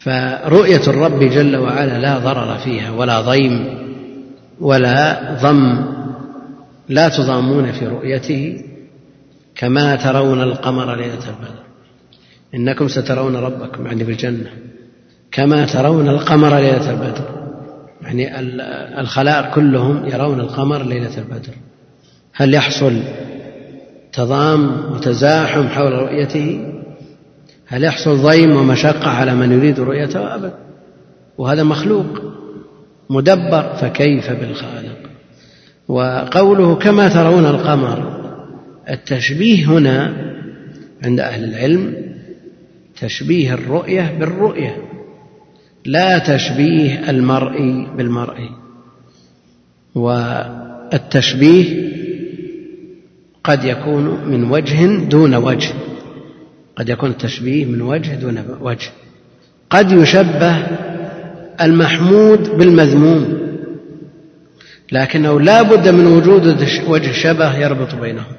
فرؤية الرب جل وعلا لا ضرر فيها ولا ضيم ولا ضم. لا تضامون في رؤيته كما ترون القمر ليلة البدر. إنكم سترون ربكم يعني في الجنة كما ترون القمر ليلة البدر. يعني الخلائق كلهم يرون القمر ليلة البدر. هل يحصل تضام وتزاحم حول رؤيته؟ هل يحصل ضيم ومشقة على من يريد رؤيته؟ أبدا وهذا مخلوق مدبر فكيف بالخالق؟ وقوله كما ترون القمر التشبيه هنا عند أهل العلم تشبيه الرؤية بالرؤية لا تشبيه المرء بالمرء. والتشبيه قد يكون من وجه دون وجه. قد يكون التشبيه من وجه دون وجه. قد يشبه المحمود بالمذموم لكنه لا بد من وجود وجه شبه يربط بينهم.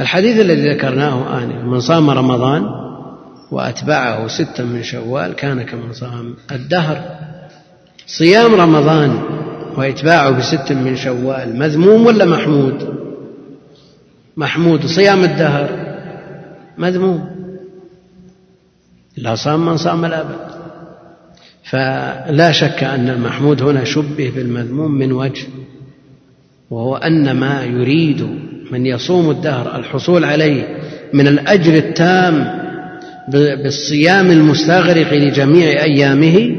الحديث الذي ذكرناه آنفا من صام رمضان وأتبعه ستا من شوال كان كمن صام الدهر. صيام رمضان وإتباعه بست من شوال مذموم ولا محمود؟ محمود صيام الدهر. مذموم. لا صام من صام الأبد. فلا شك أن المحمود هنا شبه بالمذموم من وجه وهو أن ما يريد من يصوم الدهر الحصول عليه من الأجر التام بالصيام المستغرق لجميع أيامه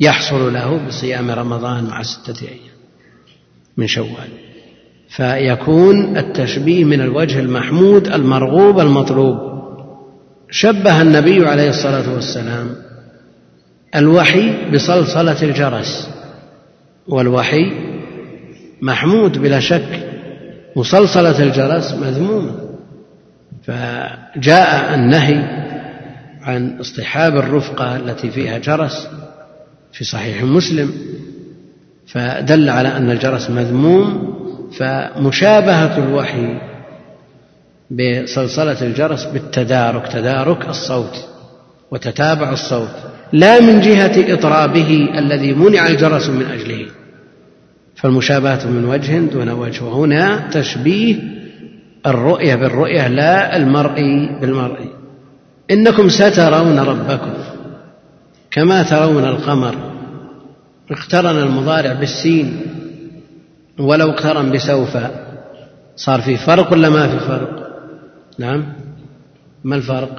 يحصل له بصيام رمضان مع ستة أيام من شوال. فيكون التشبيه من الوجه المحمود المرغوب المطلوب. شبه النبي عليه الصلاة والسلام الوحي بصلصلة الجرس والوحي محمود بلا شك وصلصلة الجرس مذمومة. فجاء النهي عن اصطحاب الرفقة التي فيها جرس في صحيح مسلم فدل على أن الجرس مذموم فمشابهة الوحي بصلصلة الجرس بالتدارك تدارك الصوت وتتابع الصوت لا من جهة إطرابه الذي منع الجرس من أجله. فالمشابهة من وجه دون وجه وهنا تشبيه الرؤية بالرؤية لا المرء بالمرء. إنكم سترون ربكم كما ترون القمر اقترن المضارع بالسين. ولو اقترن بسوف صار في فرق ولا ما في فرق؟ نعم. ما الفرق؟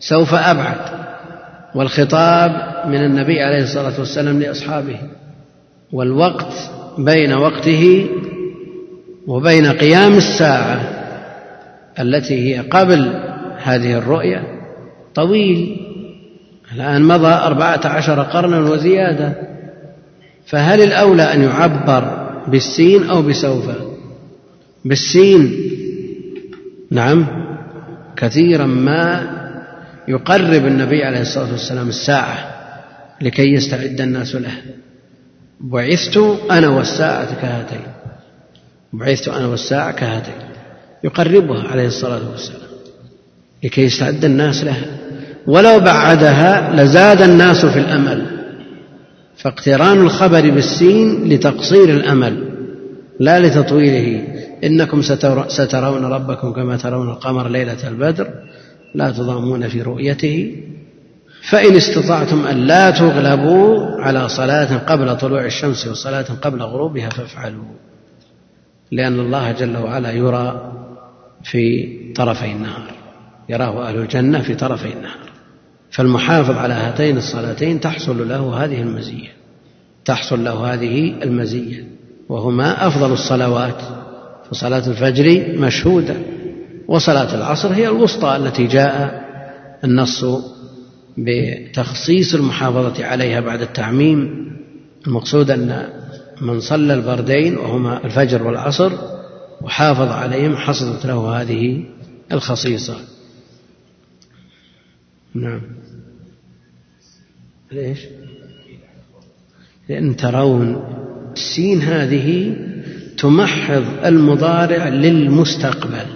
سوف أبعد. والخطاب من النبي عليه الصلاة والسلام لأصحابه. والوقت بين وقته وبين قيام الساعة التي هي قبل هذه الرؤية طويل. الآن مضى أربعة عشر قرنا وزيادة. فهل الأولى أن يعبر بالسين أو بسوف؟ بالسين. نعم. كثيرا ما يقرب النبي عليه الصلاة والسلام الساعة لكي يستعد الناس له. بعثت أنا والساعة كهاتين. بعثت أنا والساعة كهاتين. يقربها عليه الصلاة والسلام لكي يستعد الناس لها ولو بعدها لزاد الناس في الأمل. فاقتران الخبر بالسين لتقصير الأمل لا لتطويله. إنكم سترون ربكم كما ترون القمر ليلة البدر لا تضامون في رؤيته. فإن استطعتم أن لا تغلبوا على صلاة قبل طلوع الشمس وصلاة قبل غروبها فافعلوا لأن الله جل وعلا يرى في طرفي النهار يراه أهل الجنة في طرفي النهار. فالمحافظ على هاتين الصلاتين تحصل له هذه المزية. تحصل له هذه المزية وهما أفضل الصلوات فصلاة الفجر مشهودة وصلاة العصر هي الوسطى التي جاء النص بتخصيص المحافظة عليها بعد التعميم. المقصود أن من صلى البردين وهما الفجر والعصر وحافظ عليهم حصلت له هذه الخصيصة. نعم. ليش؟ لأن ترون السين هذه تمحض المضارع للمستقبل.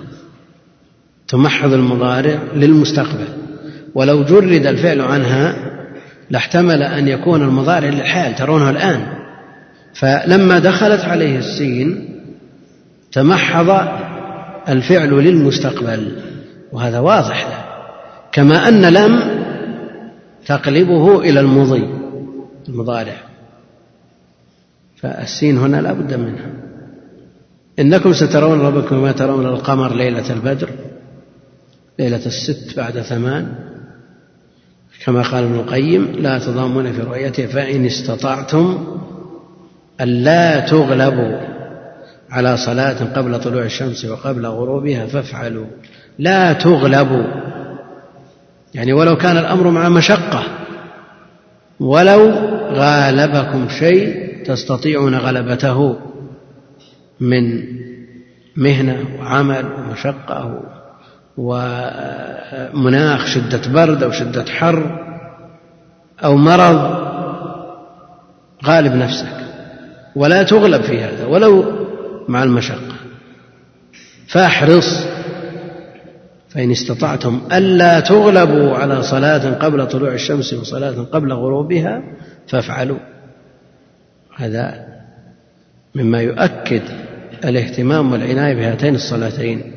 تمحض المضارع للمستقبل. ولو جرد الفعل عنها لاحتمل أن يكون المضارع للحال ترونه الآن. فلما دخلت عليه السين تمحض الفعل للمستقبل. وهذا واضح. له كما أن لم تقلبه إلى المضي المضارع. فالسين هنا لا بد منها. إنكم سترون ربكم ما ترون القمر ليلة البدر ليلة الست بعد ثمان. كما قال ابن القيم لا تضامون في رؤيته فإن استطعتم ألا تغلبوا على صلاة قبل طلوع الشمس وقبل غروبها فافعلوا. لا تغلبوا. يعني ولو كان الأمر مع مشقة ولو غالبكم شيء تستطيعون غلبته من مهنة وعمل ومشقة ومناخ شدة برد أو شدة حر أو مرض غالب نفسك. ولا تغلب في هذا ولو مع المشقة. فاحرص. فإن استطعتم ألا تغلبوا على صلاة قبل طلوع الشمس وصلاة قبل غروبها فافعلوا. هذا مما يؤكد الاهتمام والعناية بهاتين الصلاتين.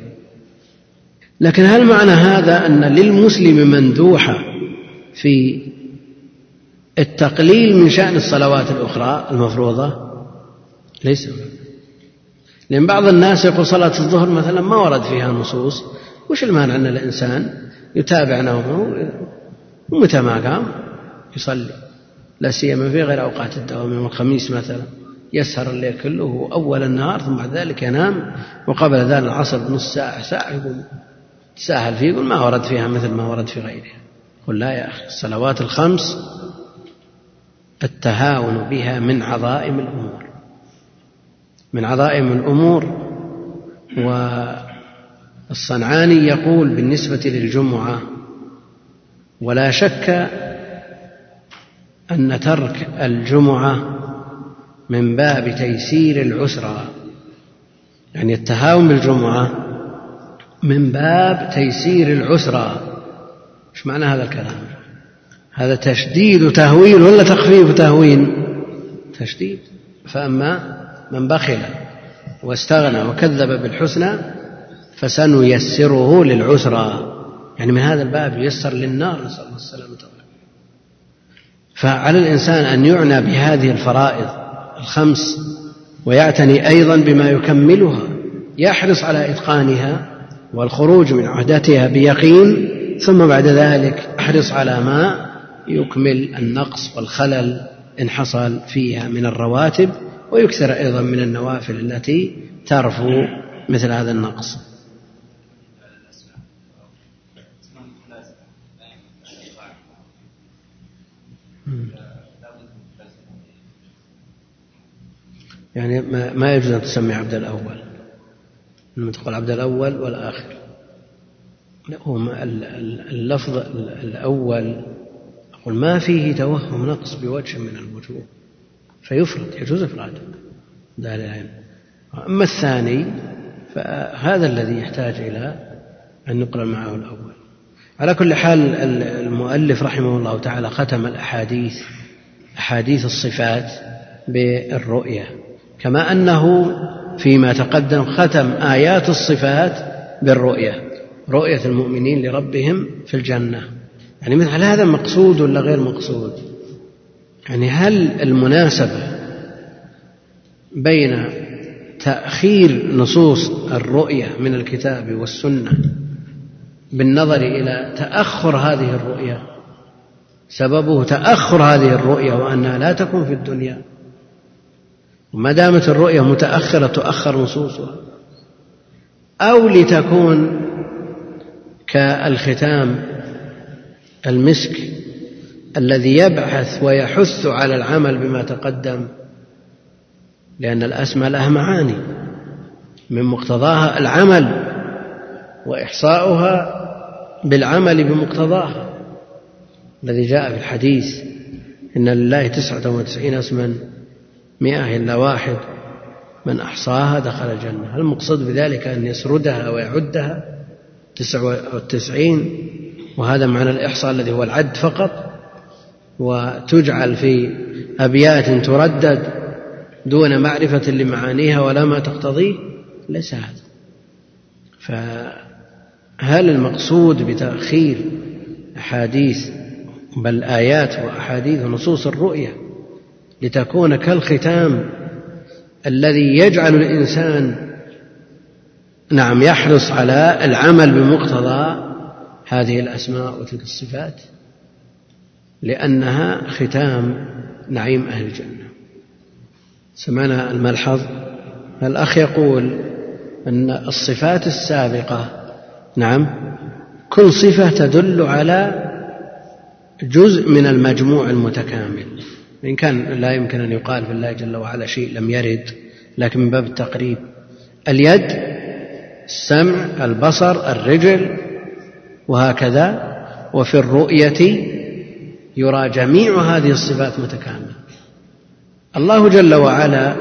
لكن هل معنى هذا أن للمسلم مندوحة في التقليل من شأن الصلوات الأخرى المفروضة؟ ليس. لأن بعض الناس يقول صلاة الظهر مثلا ما ورد فيها نصوص. وش المانع أن الإنسان يتابع نومه ومتى ما قام يصلي؟ لا سيما في غير أوقات الدوام يوم الخميس مثلا. يسهر الليل كله أول النهار ثم بعد ذلك ينام وقبل ذلك العصر بنص ساعة ساعة يقول تساهل فيه يقول ما ورد فيها مثل ما ورد في غيرها. قل لا يا أخي الصلوات الخمس التهاون بها من عظائم الأمور. من عظائم الأمور. والصنعاني يقول بالنسبة للجمعة ولا شك أن ترك الجمعة من باب تيسير العسرى يعني التهاون بالجمعة من باب تيسير العسرى إيش معنى هذا الكلام؟ هذا تشديد تهويل ولا تخفيف تهوين؟ تشديد. فأما من بخل واستغنى وكذب بالحسنى فسنيسره للعسرى يعني من هذا الباب ييسر للنار نسأل الله السلامة فعلى الإنسان أن يعنى بهذه الفرائض الخمس ويعتني أيضا بما يكملها يحرص على إتقانها والخروج من عهدتها بيقين ثم بعد ذلك أحرص على ما يكمل النقص والخلل إن حصل فيها من الرواتب ويكثر أيضا من النوافل التي ترفو مثل هذا النقص. يعني ما يجوز أن تسمي عبد الأول. لما تقول عبد الأول والآخر. هو اللفظ الأول أقول ما فيه توهم نقص بوجه من الوجوه. فيفرد يجوز إفراده. دار أما الثاني فهذا الذي يحتاج إلى أن نقرأ معه الأول. على كل حال المؤلف رحمه الله تعالى ختم الأحاديث أحاديث الصفات بالرؤية. كما أنه فيما تقدم ختم آيات الصفات بالرؤية رؤية المؤمنين لربهم في الجنة. يعني مثل هذا مقصود ولا غير مقصود؟ يعني هل المناسبة بين تأخير نصوص الرؤية من الكتاب والسنة بالنظر إلى تأخر هذه الرؤية سببه تأخر هذه الرؤية وأنها لا تكون في الدنيا؟ وما دامت الرؤية متأخرة تؤخر نصوصها. أو لتكون كالختام المسك الذي يبحث ويحث على العمل بما تقدم لأن الأسماء لها معاني. من مقتضاها العمل وإحصاؤها بالعمل بمقتضاها. الذي جاء في الحديث إن لله تسعة وتسعين اسما مئة إلا واحد من أحصاها دخل الجنة. المقصود بذلك أن يسردها ويعدها تسعة وتسعين وهذا معنى الإحصاء الذي هو العد فقط. وتجعل في أبيات تردد دون معرفة لمعانيها ولا ما تقتضيه ليس هذا. فهل المقصود بتأخير أحاديث بل آيات وأحاديث ونصوص الرؤيا لتكون كالختام الذي يجعل الإنسان نعم يحرص على العمل بمقتضى هذه الأسماء وتلك الصفات لأنها ختام نعيم أهل الجنة. سمعنا الملحظ؟ الأخ يقول أن الصفات السابقة نعم كل صفة تدل على جزء من المجموع المتكامل. إن كان لا يمكن أن يقال في الله جل وعلا شيء لم يرد لكن من باب التقريب اليد السمع البصر الرجل وهكذا. وفي الرؤية يرى جميع هذه الصفات متكاملة. الله جل وعلا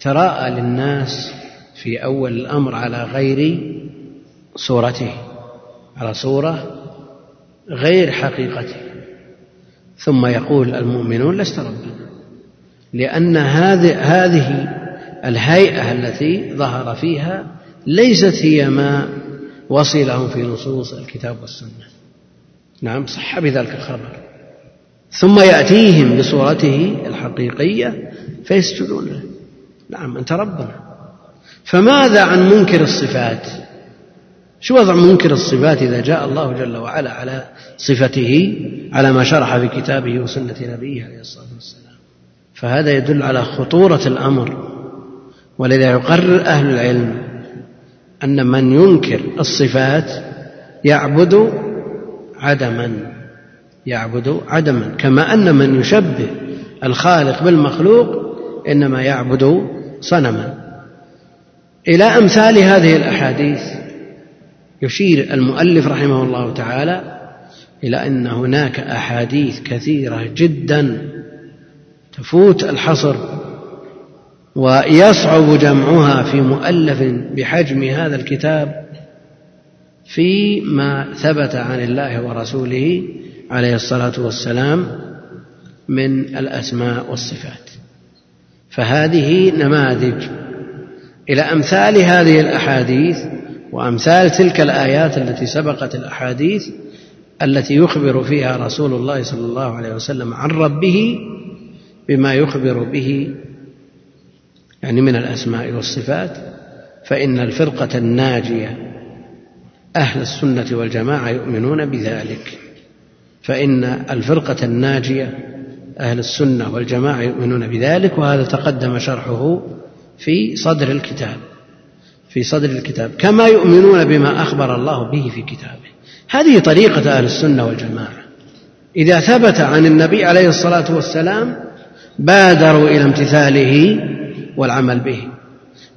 تراءى للناس في أول الأمر على غير صورته على صورة غير حقيقته. ثم يقول المؤمنون لست ربنا. لأن هذه الهيئة التي ظهر فيها ليست هي ما وصلهم في نصوص الكتاب والسنة. نعم صح بذلك الخبر. ثم يأتيهم بصورته الحقيقية فيسجدون له. نعم أنت ربنا. فماذا عن منكر الصفات؟ شو وضع منكر الصفات إذا جاء الله جل وعلا على صفته على ما شرح في كتابه وسنة نبيه عليه الصلاة والسلام؟ فهذا يدل على خطورة الأمر. ولذا يقرر أهل العلم أن من ينكر الصفات يعبد عدما يعبد عدما. كما أن من يشبه الخالق بالمخلوق إنما يعبد صنما. إلى أمثال هذه الأحاديث يشير المؤلف رحمه الله تعالى إلى أن هناك أحاديث كثيرة جدا تفوت الحصر ويصعب جمعها في مؤلف بحجم هذا الكتاب فيما ثبت عن الله ورسوله عليه الصلاة والسلام من الأسماء والصفات. فهذه نماذج. إلى أمثال هذه الأحاديث وأمثال تلك الآيات التي سبقت الأحاديث التي يخبر فيها رسول الله صلى الله عليه وسلم عن ربه بما يخبر به يعني من الأسماء والصفات فإن الفرقة الناجية أهل السنة والجماعة يؤمنون بذلك فإن الفرقة الناجية أهل السنة والجماعة يؤمنون بذلك وهذا تقدم شرحه في صدر الكتاب. في صدر الكتاب كما يؤمنون بما أخبر الله به في كتابه. هذه طريقة أهل السنة والجماعة. إذا ثبت عن النبي عليه الصلاة والسلام بادروا إلى امتثاله والعمل به.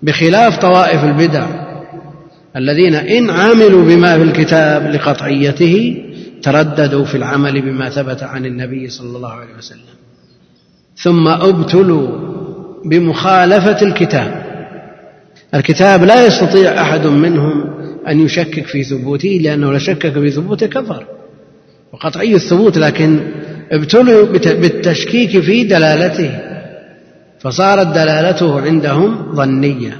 بخلاف طوائف البدع الذين إن عملوا بما في الكتاب لقطعيته ترددوا في العمل بما ثبت عن النبي صلى الله عليه وسلم. ثم أبتلوا بمخالفة الكتاب. الكتاب لا يستطيع أحد منهم أن يشكك في ثبوته لأنه لو شكك في ثبوته كفر. وقطعي الثبوت لكن ابتلوا بالتشكيك في دلالته. فصارت دلالته عندهم ظنية.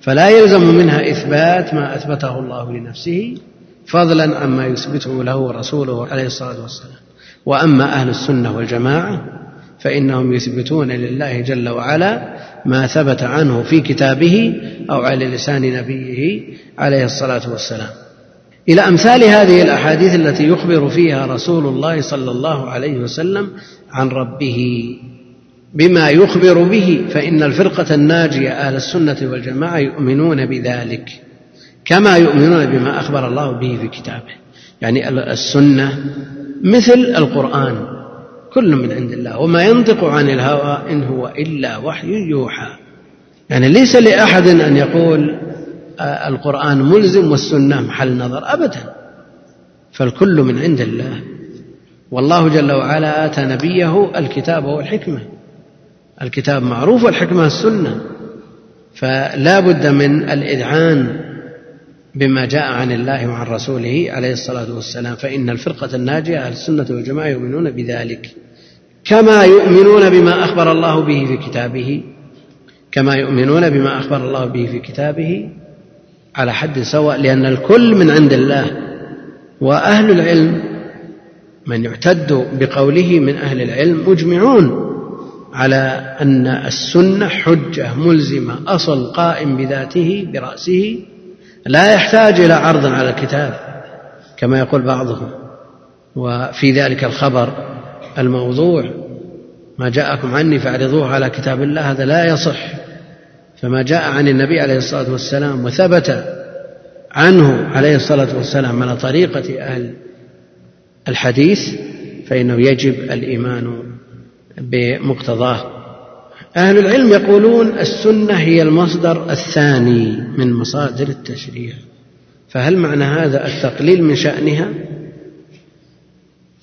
فلا يلزم منها إثبات ما أثبته الله لنفسه فضلا عما يثبته له رسوله عليه الصلاة والسلام. وأما أهل السنة والجماعة فإنهم يثبتون لله جل وعلا ما ثبت عنه في كتابه أو على لسان نبيه عليه الصلاة والسلام. إلى أمثال هذه الأحاديث التي يخبر فيها رسول الله صلى الله عليه وسلم عن ربه. بما يخبر به فإن الفرقة الناجية أهل السنة والجماعة يؤمنون بذلك كما يؤمنون بما أخبر الله به في كتابه. يعني السنة مثل القرآن. كل من عند الله وما ينطق عن الهوى إن هو إلا وحي يوحى. يعني ليس لأحد أن يقول القرآن ملزم والسنة محل نظر ابدا. فالكل من عند الله. والله جل وعلا آتى نبيه الكتاب والحكمة. الكتاب معروف والحكمة السنة. فلا بد من الإذعان بما جاء عن الله وعن رسوله عليه الصلاة والسلام. فإن الفرقة الناجية أهل السنة والجماعة يؤمنون بذلك. كما يؤمنون بما أخبر الله به في كتابه كما يؤمنون بما أخبر الله به في كتابه على حد سواء لأن الكل من عند الله وأهل العلم من يعتد بقوله من أهل العلم مجمعون على أن السنة حجة ملزمة أصل قائم بذاته برأسه لا يحتاج إلى عرض على الكتاب كما يقول بعضهم. وفي ذلك الخبر الموضوع ما جاءكم عني فأعرضوه على كتاب الله هذا لا يصح. فما جاء عن النبي عليه الصلاة والسلام وثبت عنه عليه الصلاة والسلام على طريقة أهل الحديث فإنه يجب الإيمان بمقتضاه. أهل العلم يقولون السنة هي المصدر الثاني من مصادر التشريع. فهل معنى هذا التقليل من شأنها؟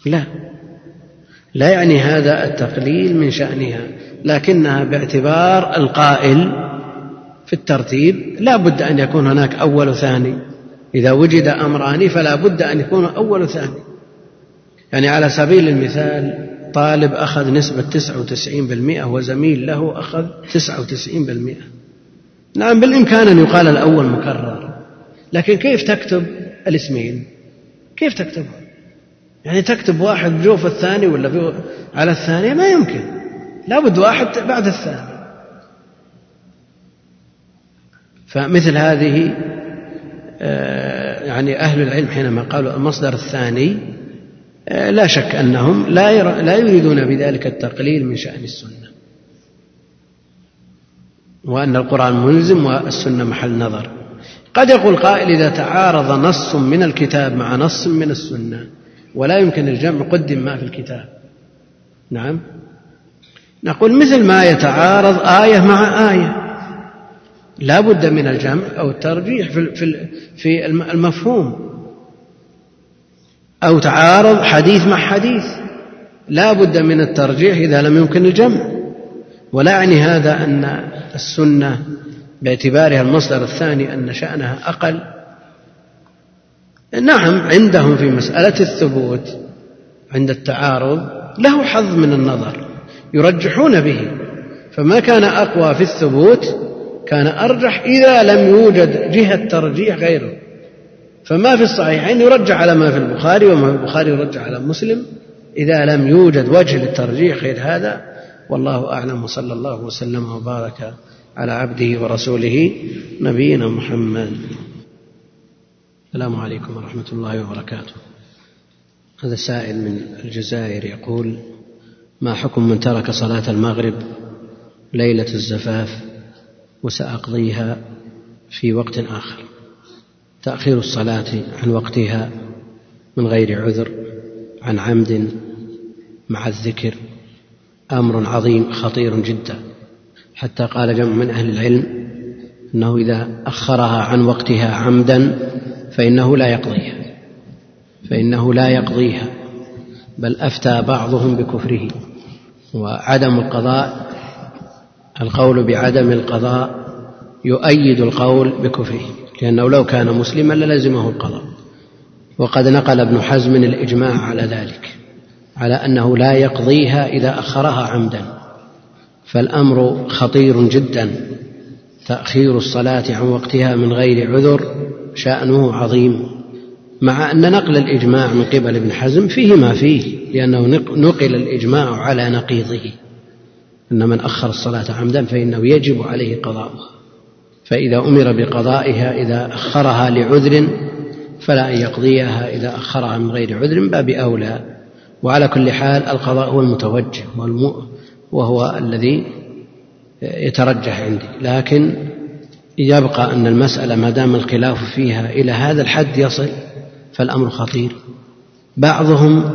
لا. لا يعني هذا التقليل من شأنها لكنها باعتبار القائل في الترتيب لا بد أن يكون هناك أول وثاني إذا وجد أمران فلا بد أن يكون أول وثاني يعني على سبيل المثال طالب أخذ نسبة تسعة وتسعين بالمئة وزميل له أخذ تسعة وتسعين بالمئة. نعم بالإمكان أن يقال الأول مكرر. لكن كيف تكتب الاسمين؟ كيف تكتبها يعني تكتب واحد بجوف الثاني ولا على الثانية ما يمكن. لابد واحد بعد الثاني. فمثل هذه آه، يعني أهل العلم حينما قالوا المصدر الثاني آه، لا شك أنهم لا لا يريدون بذلك التقليل من شأن السنة. وأن القرآن ملزم والسنة محل نظر. قد يقول قائل إذا تعارض نص من الكتاب مع نص من السنة. ولا يمكن الجمع قدم ما في الكتاب. نعم. نقول مثل ما يتعارض آية مع آية. لا بد من الجمع أو الترجيح في في المفهوم. أو تعارض حديث مع حديث. لا بد من الترجيح إذا لم يمكن الجمع. ولا يعني هذا أن السنة باعتبارها المصدر الثاني أن شأنها أقل. نعم عندهم في مسألة الثبوت عند التعارض له حظ من النظر يرجحون به. فما كان أقوى في الثبوت كان أرجح إذا لم يوجد جهة ترجيح غيره. فما في الصحيحين يرجع على ما في البخاري وما في البخاري يرجع على مسلم. إذا لم يوجد وجه للترجيح غير هذا والله أعلم وصلى الله وسلم وبارك على عبده ورسوله نبينا محمد. السلام عليكم ورحمة الله وبركاته. هذا سائل من الجزائر يقول ما حكم من ترك صلاة المغرب ليلة الزفاف وسأقضيها في وقت آخر؟ تأخير الصلاة عن وقتها من غير عذر عن عمد مع الذكر أمر عظيم خطير جدا. حتى قال جمع من أهل العلم أنه إذا أخرها عن وقتها عمدا فإنه لا يقضيها. فإنه لا يقضيها. بل أفتى بعضهم بكفره. وعدم القضاء القول بعدم القضاء يؤيد القول بكفره. لأنه لو كان مسلما للزمه القضاء. وقد نقل ابن حزم الإجماع على ذلك على أنه لا يقضيها إذا أخرها عمدا. فالأمر خطير جدا. تأخير الصلاة عن وقتها من غير عذر شأنه عظيم مع أن نقل الإجماع من قبل ابن حزم فيه ما فيه لأنه نقل الإجماع على نقيضه. أن من أخر الصلاة عمدا فإنه يجب عليه قضاؤها. فإذا أمر بقضائها إذا أخرها لعذر فلا أن يقضيها. إذا أخرها من غير عذر باب أولى. وعلى كل حال القضاء هو المتوجه وهو الذي يترجح عندي. لكن يبقى أن المسألة ما دام الخلاف فيها إلى هذا الحد يصل فالأمر خطير. بعضهم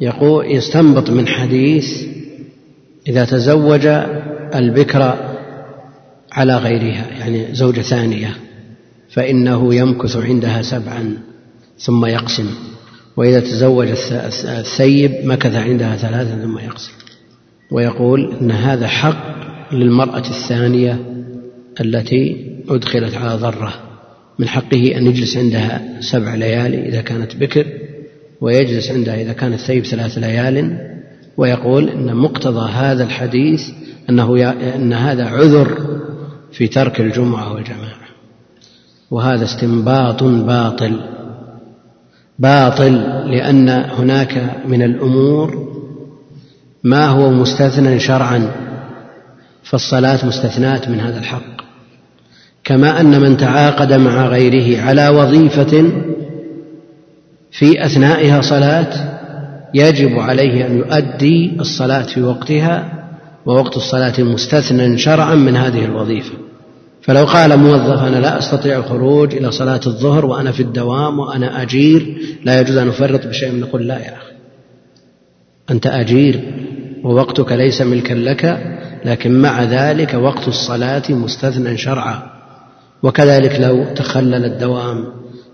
يقول يستنبط من حديث إذا تزوج البكر على غيرها يعني زوجة ثانية فإنه يمكث عندها سبعا ثم يقسم وإذا تزوج الثيب مكث عندها ثلاثا ثم يقسم. ويقول أن هذا حق للمرأة الثانية التي أدخلت على ضرة. من حقه أن يجلس عندها سبع ليالي إذا كانت بكر ويجلس عندها إذا كانت ثيب ثلاث ليال ويقول إن مقتضى هذا الحديث أنه أن هذا عذر في ترك الجمعة والجماعة. وهذا استنباط باطل. باطل لأن هناك من الأمور ما هو مستثنى شرعا فالصلاة مستثناة من هذا الحق. كما أن من تعاقد مع غيره على وظيفة في أثنائها صلاة يجب عليه أن يؤدي الصلاة في وقتها ووقت الصلاة مستثنى شرعا من هذه الوظيفة. فلو قال موظف أنا لا أستطيع الخروج إلى صلاة الظهر وأنا في الدوام وأنا أجير لا يجوز أن أفرط بشيء نقول لا يا أخي. أنت أجير ووقتك ليس ملكا لك لكن مع ذلك وقت الصلاة مستثنى شرعا. وكذلك لو تخلل الدوام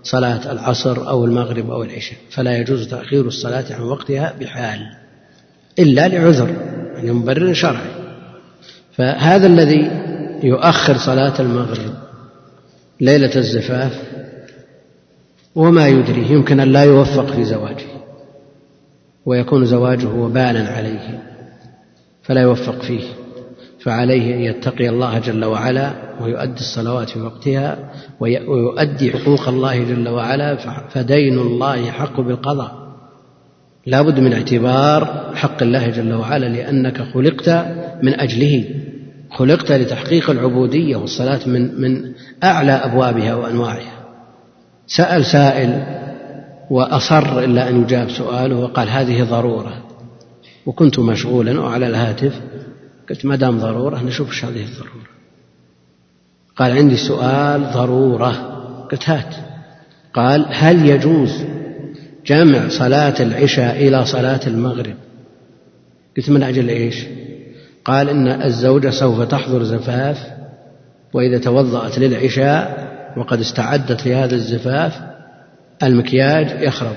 صلاة العصر أو المغرب أو العشاء فلا يجوز تأخير الصلاة عن وقتها بحال إلا لعذر يعني مبرر شرعي. فهذا الذي يؤخر صلاة المغرب ليلة الزفاف وما يدري يمكن أن لا يوفق في زواجه ويكون زواجه وبالا عليه فلا يوفق فيه. فعليه أن يتقي الله جل وعلا ويؤدي الصلوات في وقتها ويؤدي حقوق الله جل وعلا فدين الله حق بالقضاء. لا بد من اعتبار حق الله جل وعلا لأنك خلقت من أجله. خلقت لتحقيق العبودية والصلاة من من أعلى أبوابها وأنواعها. سأل سائل وأصر إلا أن يجاب سؤاله وقال هذه ضرورة. وكنت مشغولا وعلى الهاتف. قلت ما دام ضرورة نشوف إيش هذه الضرورة. قال عندي سؤال ضرورة. قلت هات. قال هل يجوز جمع صلاة العشاء إلى صلاة المغرب؟ قلت من أجل إيش؟ قال إن الزوجة سوف تحضر زفاف وإذا توضأت للعشاء وقد استعدت لهذا الزفاف المكياج يخرب.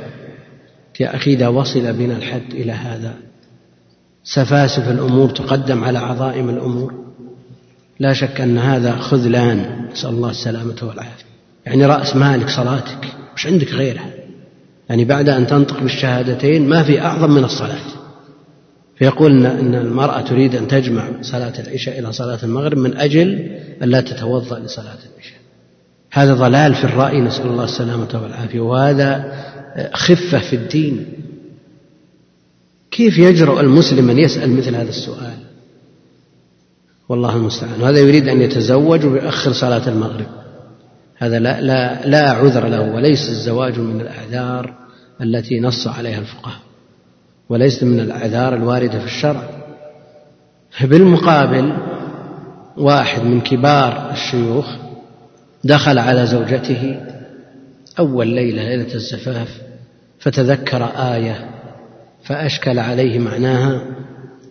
يا أخي إذا وصل بنا الحد إلى هذا سفاسف الأمور تقدم على عظائم الأمور. لا شك أن هذا خذلان. نسأل الله السلامة والعافية. يعني رأس مالك صلاتك مش عندك غيرها. يعني بعد أن تنطق بالشهادتين ما في أعظم من الصلاة. فيقول إن المرأة تريد أن تجمع صلاة العشاء إلى صلاة المغرب من أجل أن لا تتوضأ لصلاة العشاء. هذا ضلال في الرأي. نسأل الله السلامة والعافية. وهذا خفة في الدين. كيف يجرؤ المسلم أن يسأل مثل هذا السؤال؟ والله المستعان. هذا يريد أن يتزوج ويؤخر صلاة المغرب. هذا لا, لا, لا عذر له وليس الزواج من الأعذار التي نص عليها الفقهاء وليست من الأعذار الواردة في الشرع. بالمقابل واحد من كبار الشيوخ دخل على زوجته أول ليلة ليلة الزفاف فتذكر آية فأشكل عليه معناها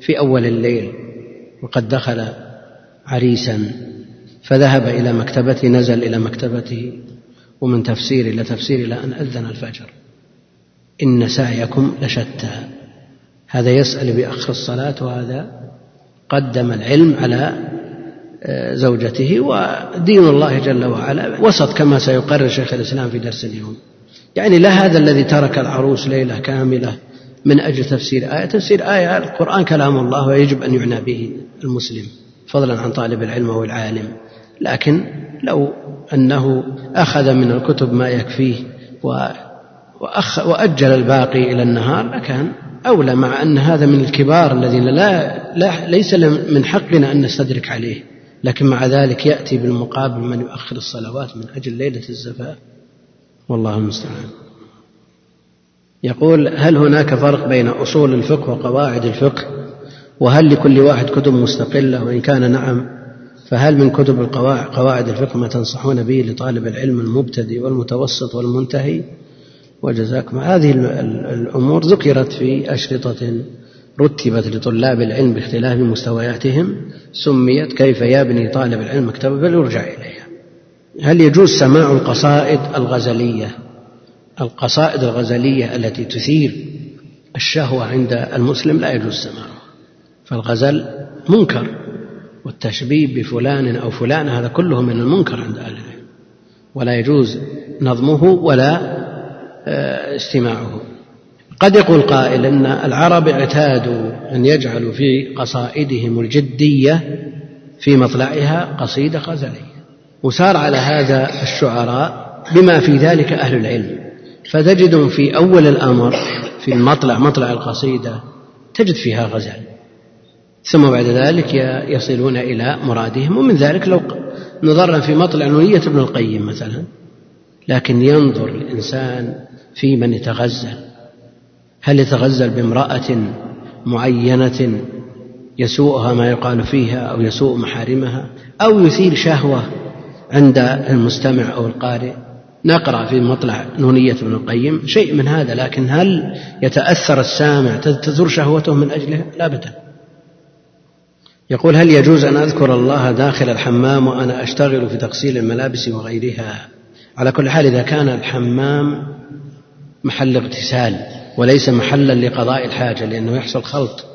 في أول الليل وقد دخل عريسا فذهب إلى مكتبته نزل إلى مكتبته ومن تفسير إلى تفسير إلى أن أذن الفجر. إن سعيكم لشتى. هذا يسأل بأخر الصلاة وهذا قدم العلم على آه، زوجته ودين الله جل وعلا وسط كما سيقرر شيخ الإسلام في درس اليوم. يعني لا هذا الذي ترك العروس ليلة كاملة من أجل تفسير آية. تفسير آية القرآن كلام الله ويجب أن يعنى به المسلم فضلا عن طالب العلم أو العالم لكن لو أنه أخذ من الكتب ما يكفيه وأخ وأجل الباقي إلى النهار لكان أولى مع أن هذا من الكبار الذين لا, لا ليس من حقنا أن نستدرك عليه. لكن مع ذلك يأتي بالمقابل من يؤخر الصلوات من أجل ليلة الزفاف. والله المستعان. يقول هل هناك فرق بين أصول الفقه وقواعد الفقه؟ وهل لكل واحد كتب مستقلة وإن كان نعم فهل من كتب قواعد الفقه ما تنصحون به لطالب العلم المبتدئ والمتوسط والمنتهي؟ وجزاكم هذه الأمور ذكرت في أشرطة رتبت لطلاب العلم باختلاف مستوياتهم سميت كيف يبني طالب العلم مكتبة فليرجع إليها. هل يجوز سماع القصائد الغزلية؟ القصائد الغزلية التي تثير الشهوة عند المسلم لا يجوز سماعها فالغزل منكر والتشبيه بفلان أو فلان هذا كله من المنكر عند أهل العلم. ولا يجوز نظمه ولا آه، استماعه. قد يقول قائل إن العرب اعتادوا أن يجعلوا في قصائدهم الجدية في مطلعها قصيدة غزلية. وسار على هذا الشعراء بما في ذلك أهل العلم. فتجد في أول الأمر في المطلع مطلع القصيدة تجد فيها غزل. ثم بعد ذلك يصلون إلى مرادهم ومن ذلك لو نظرنا في مطلع نونية ابن القيم مثلا. لكن ينظر الإنسان في من يتغزل. هل يتغزل بامرأة معينة يسوءها ما يقال فيها أو يسوء محارمها أو يثير شهوة عند المستمع أو القارئ؟ نقرأ في مطلع نونية ابن القيم شيء من هذا لكن هل يتأثر السامع تثور شهوته من أجله؟ لا أبدا. يقول هل يجوز أن أذكر الله داخل الحمام وأنا أشتغل في تغسيل الملابس وغيرها؟ على كل حال إذا كان الحمام محل اغتسال وليس محلا لقضاء الحاجة لأنه يحصل خلط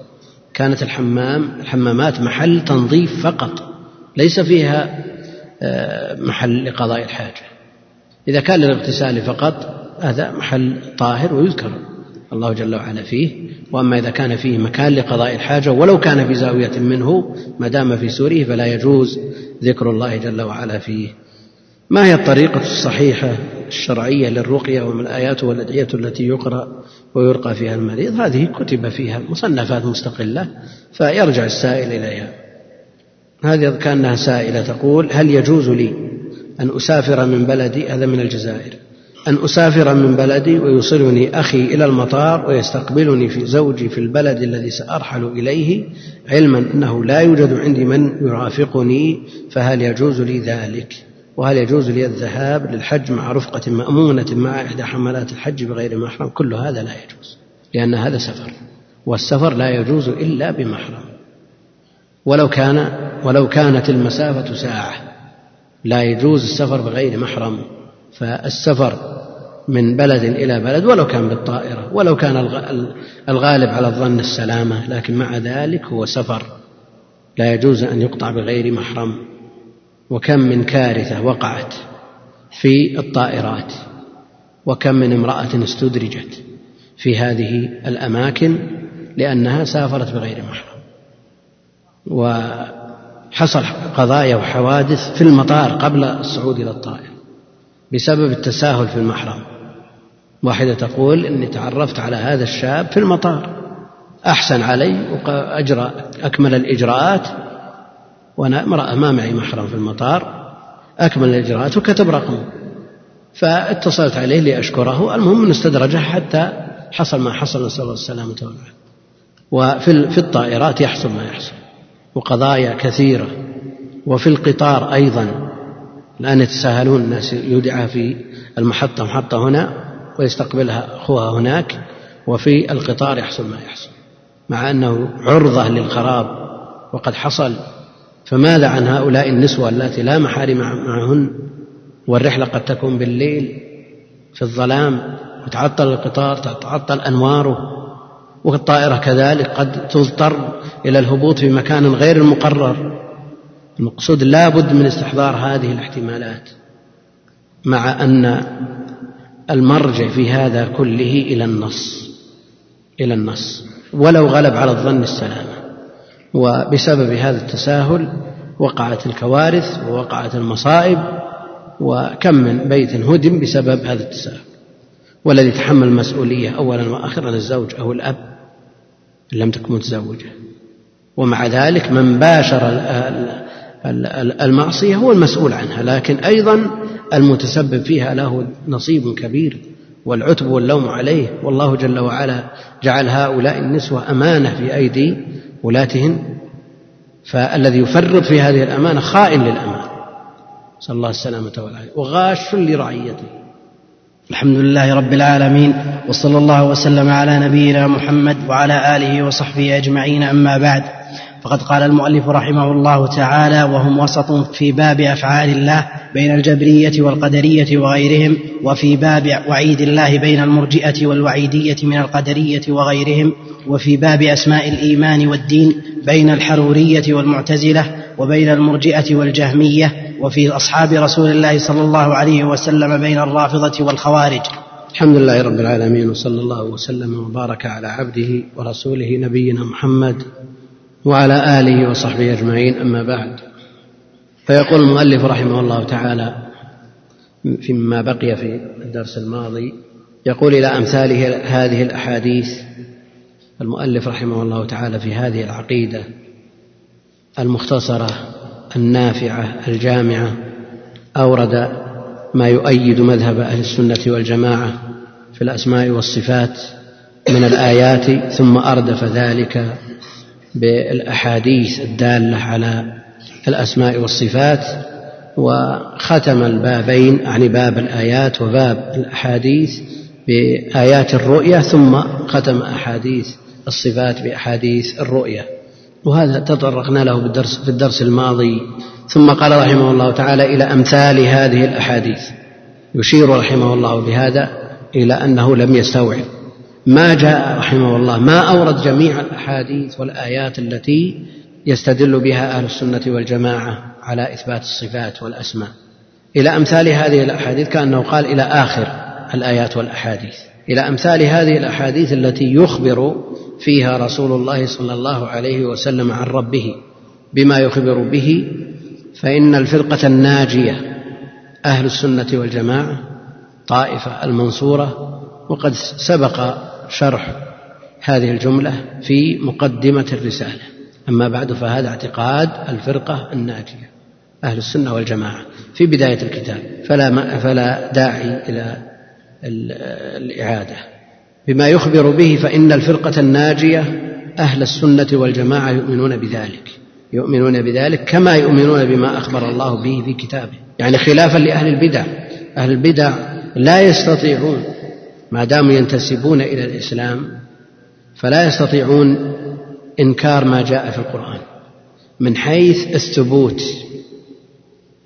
كانت الحمام الحمامات محل تنظيف فقط ليس فيها آه، محل لقضاء الحاجة. إذا كان للاغتسال فقط هذا محل طاهر ويذكر الله جل وعلا فيه. وأما إذا كان فيه مكان لقضاء الحاجة ولو كان في زاوية منه ما دام في سوره فلا يجوز ذكر الله جل وعلا فيه. ما هي الطريقة الصحيحة الشرعية للرقية وما الآيات والأدعية التي يقرأ ويرقى فيها المريض؟ هذه كتب فيها مصنفات مستقلة فيرجع السائل إليها. هذه كأنها سائلة تقول هل يجوز لي أن أسافر من بلدي هذا من الجزائر. أن أسافر من بلدي ويوصلني أخي إلى المطار ويستقبلني في زوجي في البلد الذي سأرحل إليه علما أنه لا يوجد عندي من يرافقني فهل يجوز لي ذلك؟ وهل يجوز لي الذهاب للحج مع رفقة مأمونة مع إحدى حملات الحج بغير محرم؟ كل هذا لا يجوز لأن هذا سفر والسفر لا يجوز إلا بمحرم. ولو كان ولو كانت المسافة ساعة لا يجوز السفر بغير محرم فالسفر من بلد إلى بلد ولو كان بالطائرة ولو كان الغالب على الظن السلامة لكن مع ذلك هو سفر لا يجوز أن يقطع بغير محرم. وكم من كارثة وقعت في الطائرات وكم من امرأة استدرجت في هذه الأماكن لأنها سافرت بغير محرم. وحصل قضايا وحوادث في المطار قبل الصعود إلى الطائرة بسبب التساهل في المحرم. واحدة تقول إني تعرفت على هذا الشاب في المطار. أحسن علي وأجرى أكمل الإجراءات وأنا امرأة ما معي محرم في المطار. أكمل الإجراءات وكتب رقمه. فاتصلت عليه لأشكره. المهم أنه استدرجه حتى حصل ما حصل. نسأل الله السلامة والعافية. وفي في الطائرات يحصل ما يحصل. وقضايا كثيرة وفي القطار أيضا الآن يتساهلون الناس يودعها في المحطة محطة هنا ويستقبلها أخوها هناك وفي القطار يحصل ما يحصل مع أنه عرضة للخراب وقد حصل. فماذا عن هؤلاء النسوة اللاتي لا محارم معهن؟ والرحلة قد تكون بالليل في الظلام وتعطل القطار تتعطل أنواره والطائرة كذلك قد تضطر إلى الهبوط في مكان غير المقرر. المقصود لا بد من استحضار هذه الاحتمالات مع أن المرجع في هذا كله إلى النص إلى النص. ولو غلب على الظن السلامة. وبسبب هذا التساهل وقعت الكوارث ووقعت المصائب وكم من بيت هدم بسبب هذا التساهل. والذي يتحمل المسؤولية أولا وآخرا الزوج أو الأب. إن لم تكن متزوجة. ومع ذلك من باشر المعصية هو المسؤول عنها لكن أيضا المتسبب فيها له نصيب كبير والعتب واللوم عليه. والله جل وعلا جعل هؤلاء النسوة أمانة في أيدي ولاتهن فالذي يفرط في هذه الأمانة خائن للأمانة. نسأل الله السلامة والعافية وغاش لرعيته. الحمد لله رب العالمين وصلى الله وسلم على نبينا محمد وعلى آله وصحبه أجمعين أما بعد فقد قال المؤلف رحمه الله تعالى وهم وسط في باب أفعال الله بين الجبرية والقدرية وغيرهم وفي باب وعيد الله بين المرجئة والوعيدية من القدرية وغيرهم وفي باب أسماء الإيمان والدين بين الحرورية والمعتزلة وبين المرجئة والجهمية وفي أصحاب رسول الله صلى الله عليه وسلم بين الرافضة والخوارج. الحمد لله رب العالمين وصلى الله وسلم وبارك على عبده ورسوله نبينا محمد وعلى آله وصحبه أجمعين أما بعد. فيقول المؤلف رحمه الله تعالى فيما بقي في الدرس الماضي يقول إلى أمثال هذه الأحاديث المؤلف رحمه الله تعالى في هذه العقيدة. المختصرة النافعة الجامعة أورد ما يؤيد مذهب أهل السنة والجماعة في الأسماء والصفات من الآيات ثم أردف ذلك بالأحاديث الدالة على الأسماء والصفات وختم البابين يعني باب الآيات وباب الأحاديث بآيات الرؤية ثم ختم أحاديث الصفات بأحاديث الرؤية. وهذا تطرقنا له بالدرس في الدرس الماضي. ثم قال رحمه الله تعالى إلى أمثال هذه الأحاديث. يشير رحمه الله بهذا إلى أنه لم يستوعب. ما جاء رحمه الله ما أورد جميع الأحاديث والآيات التي يستدل بها أهل السنة والجماعة على إثبات الصفات والأسماء. إلى أمثال هذه الأحاديث كأنه قال إلى آخر الآيات والأحاديث. إلى أمثال هذه الأحاديث التي يخبر فيها رسول الله صلى الله عليه وسلم عن ربه بما يخبر به فإن الفرقة الناجية أهل السنة والجماعة طائفة المنصورة وقد سبق شرح هذه الجملة في مقدمة الرسالة. أما بعد فهذا اعتقاد الفرقة الناجية أهل السنة والجماعة في بداية الكتاب. فلا فلا داعي إلى الإعادة. بما يخبر به فإن الفرقة الناجية أهل السنة والجماعة يؤمنون بذلك. يؤمنون بذلك كما يؤمنون بما أخبر الله به في كتابه. يعني خلافا لأهل البدع. أهل البدع لا يستطيعون ما داموا ينتسبون إلى الإسلام فلا يستطيعون إنكار ما جاء في القرآن. من حيث الثبوت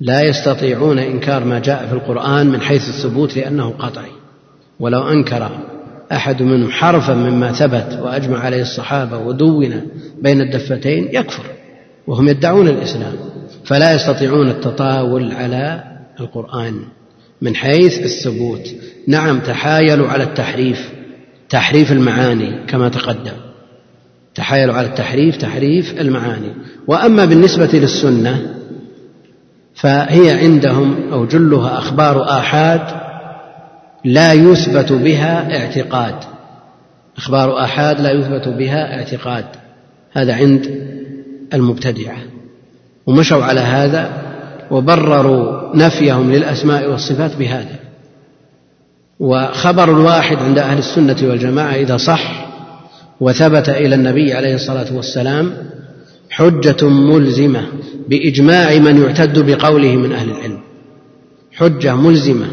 لا يستطيعون إنكار ما جاء في القرآن من حيث الثبوت لأنه قطعي ولو أنكر أحد منهم حرفا مما ثبت وأجمع عليه الصحابة ودون بين الدفتين يكفر وهم يدعون الإسلام فلا يستطيعون التطاول على القرآن من حيث الثبوت. نعم تحايلوا على التحريف تحريف المعاني كما تقدم. تحايلوا على التحريف تحريف المعاني. وأما بالنسبة للسنة فهي عندهم أو جلها أخبار آحاد لا يثبت بها اعتقاد. إخبار أحاد لا يثبت بها اعتقاد. هذا عند المبتدعة. ومشوا على هذا وبرروا نفيهم للأسماء والصفات بهذا. وخبر الواحد عند أهل السنة والجماعة إذا صح وثبت إلى النبي عليه الصلاة والسلام حجة ملزمة بإجماع من يعتد بقوله من أهل العلم. حجة ملزمة.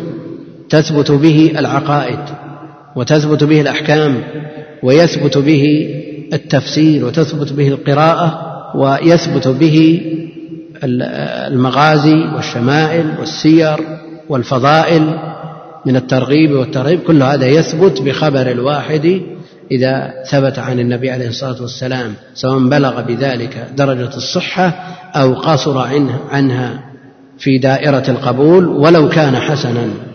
تثبت به العقائد وتثبت به الأحكام ويثبت به التفسير وتثبت به القراءة ويثبت به المغازي والشمائل والسير والفضائل من الترغيب والترهيب كل هذا يثبت بخبر الواحد إذا ثبت عن النبي عليه الصلاة والسلام سواء بلغ بذلك درجة الصحة أو قصر عنها في دائرة القبول ولو كان حسنا.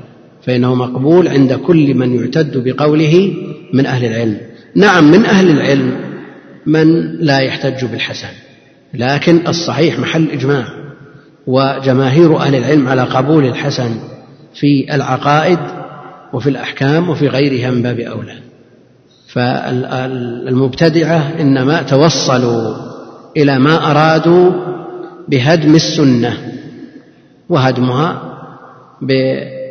فإنه مقبول عند كل من يعتد بقوله من أهل العلم. نعم من أهل العلم من لا يحتج بالحسن لكن الصحيح محل إجماع وجماهير أهل العلم على قبول الحسن في العقائد وفي الأحكام وفي غيرها من باب أولى. فالمبتدعة إنما توصلوا إلى ما أرادوا بهدم السنة وهدمها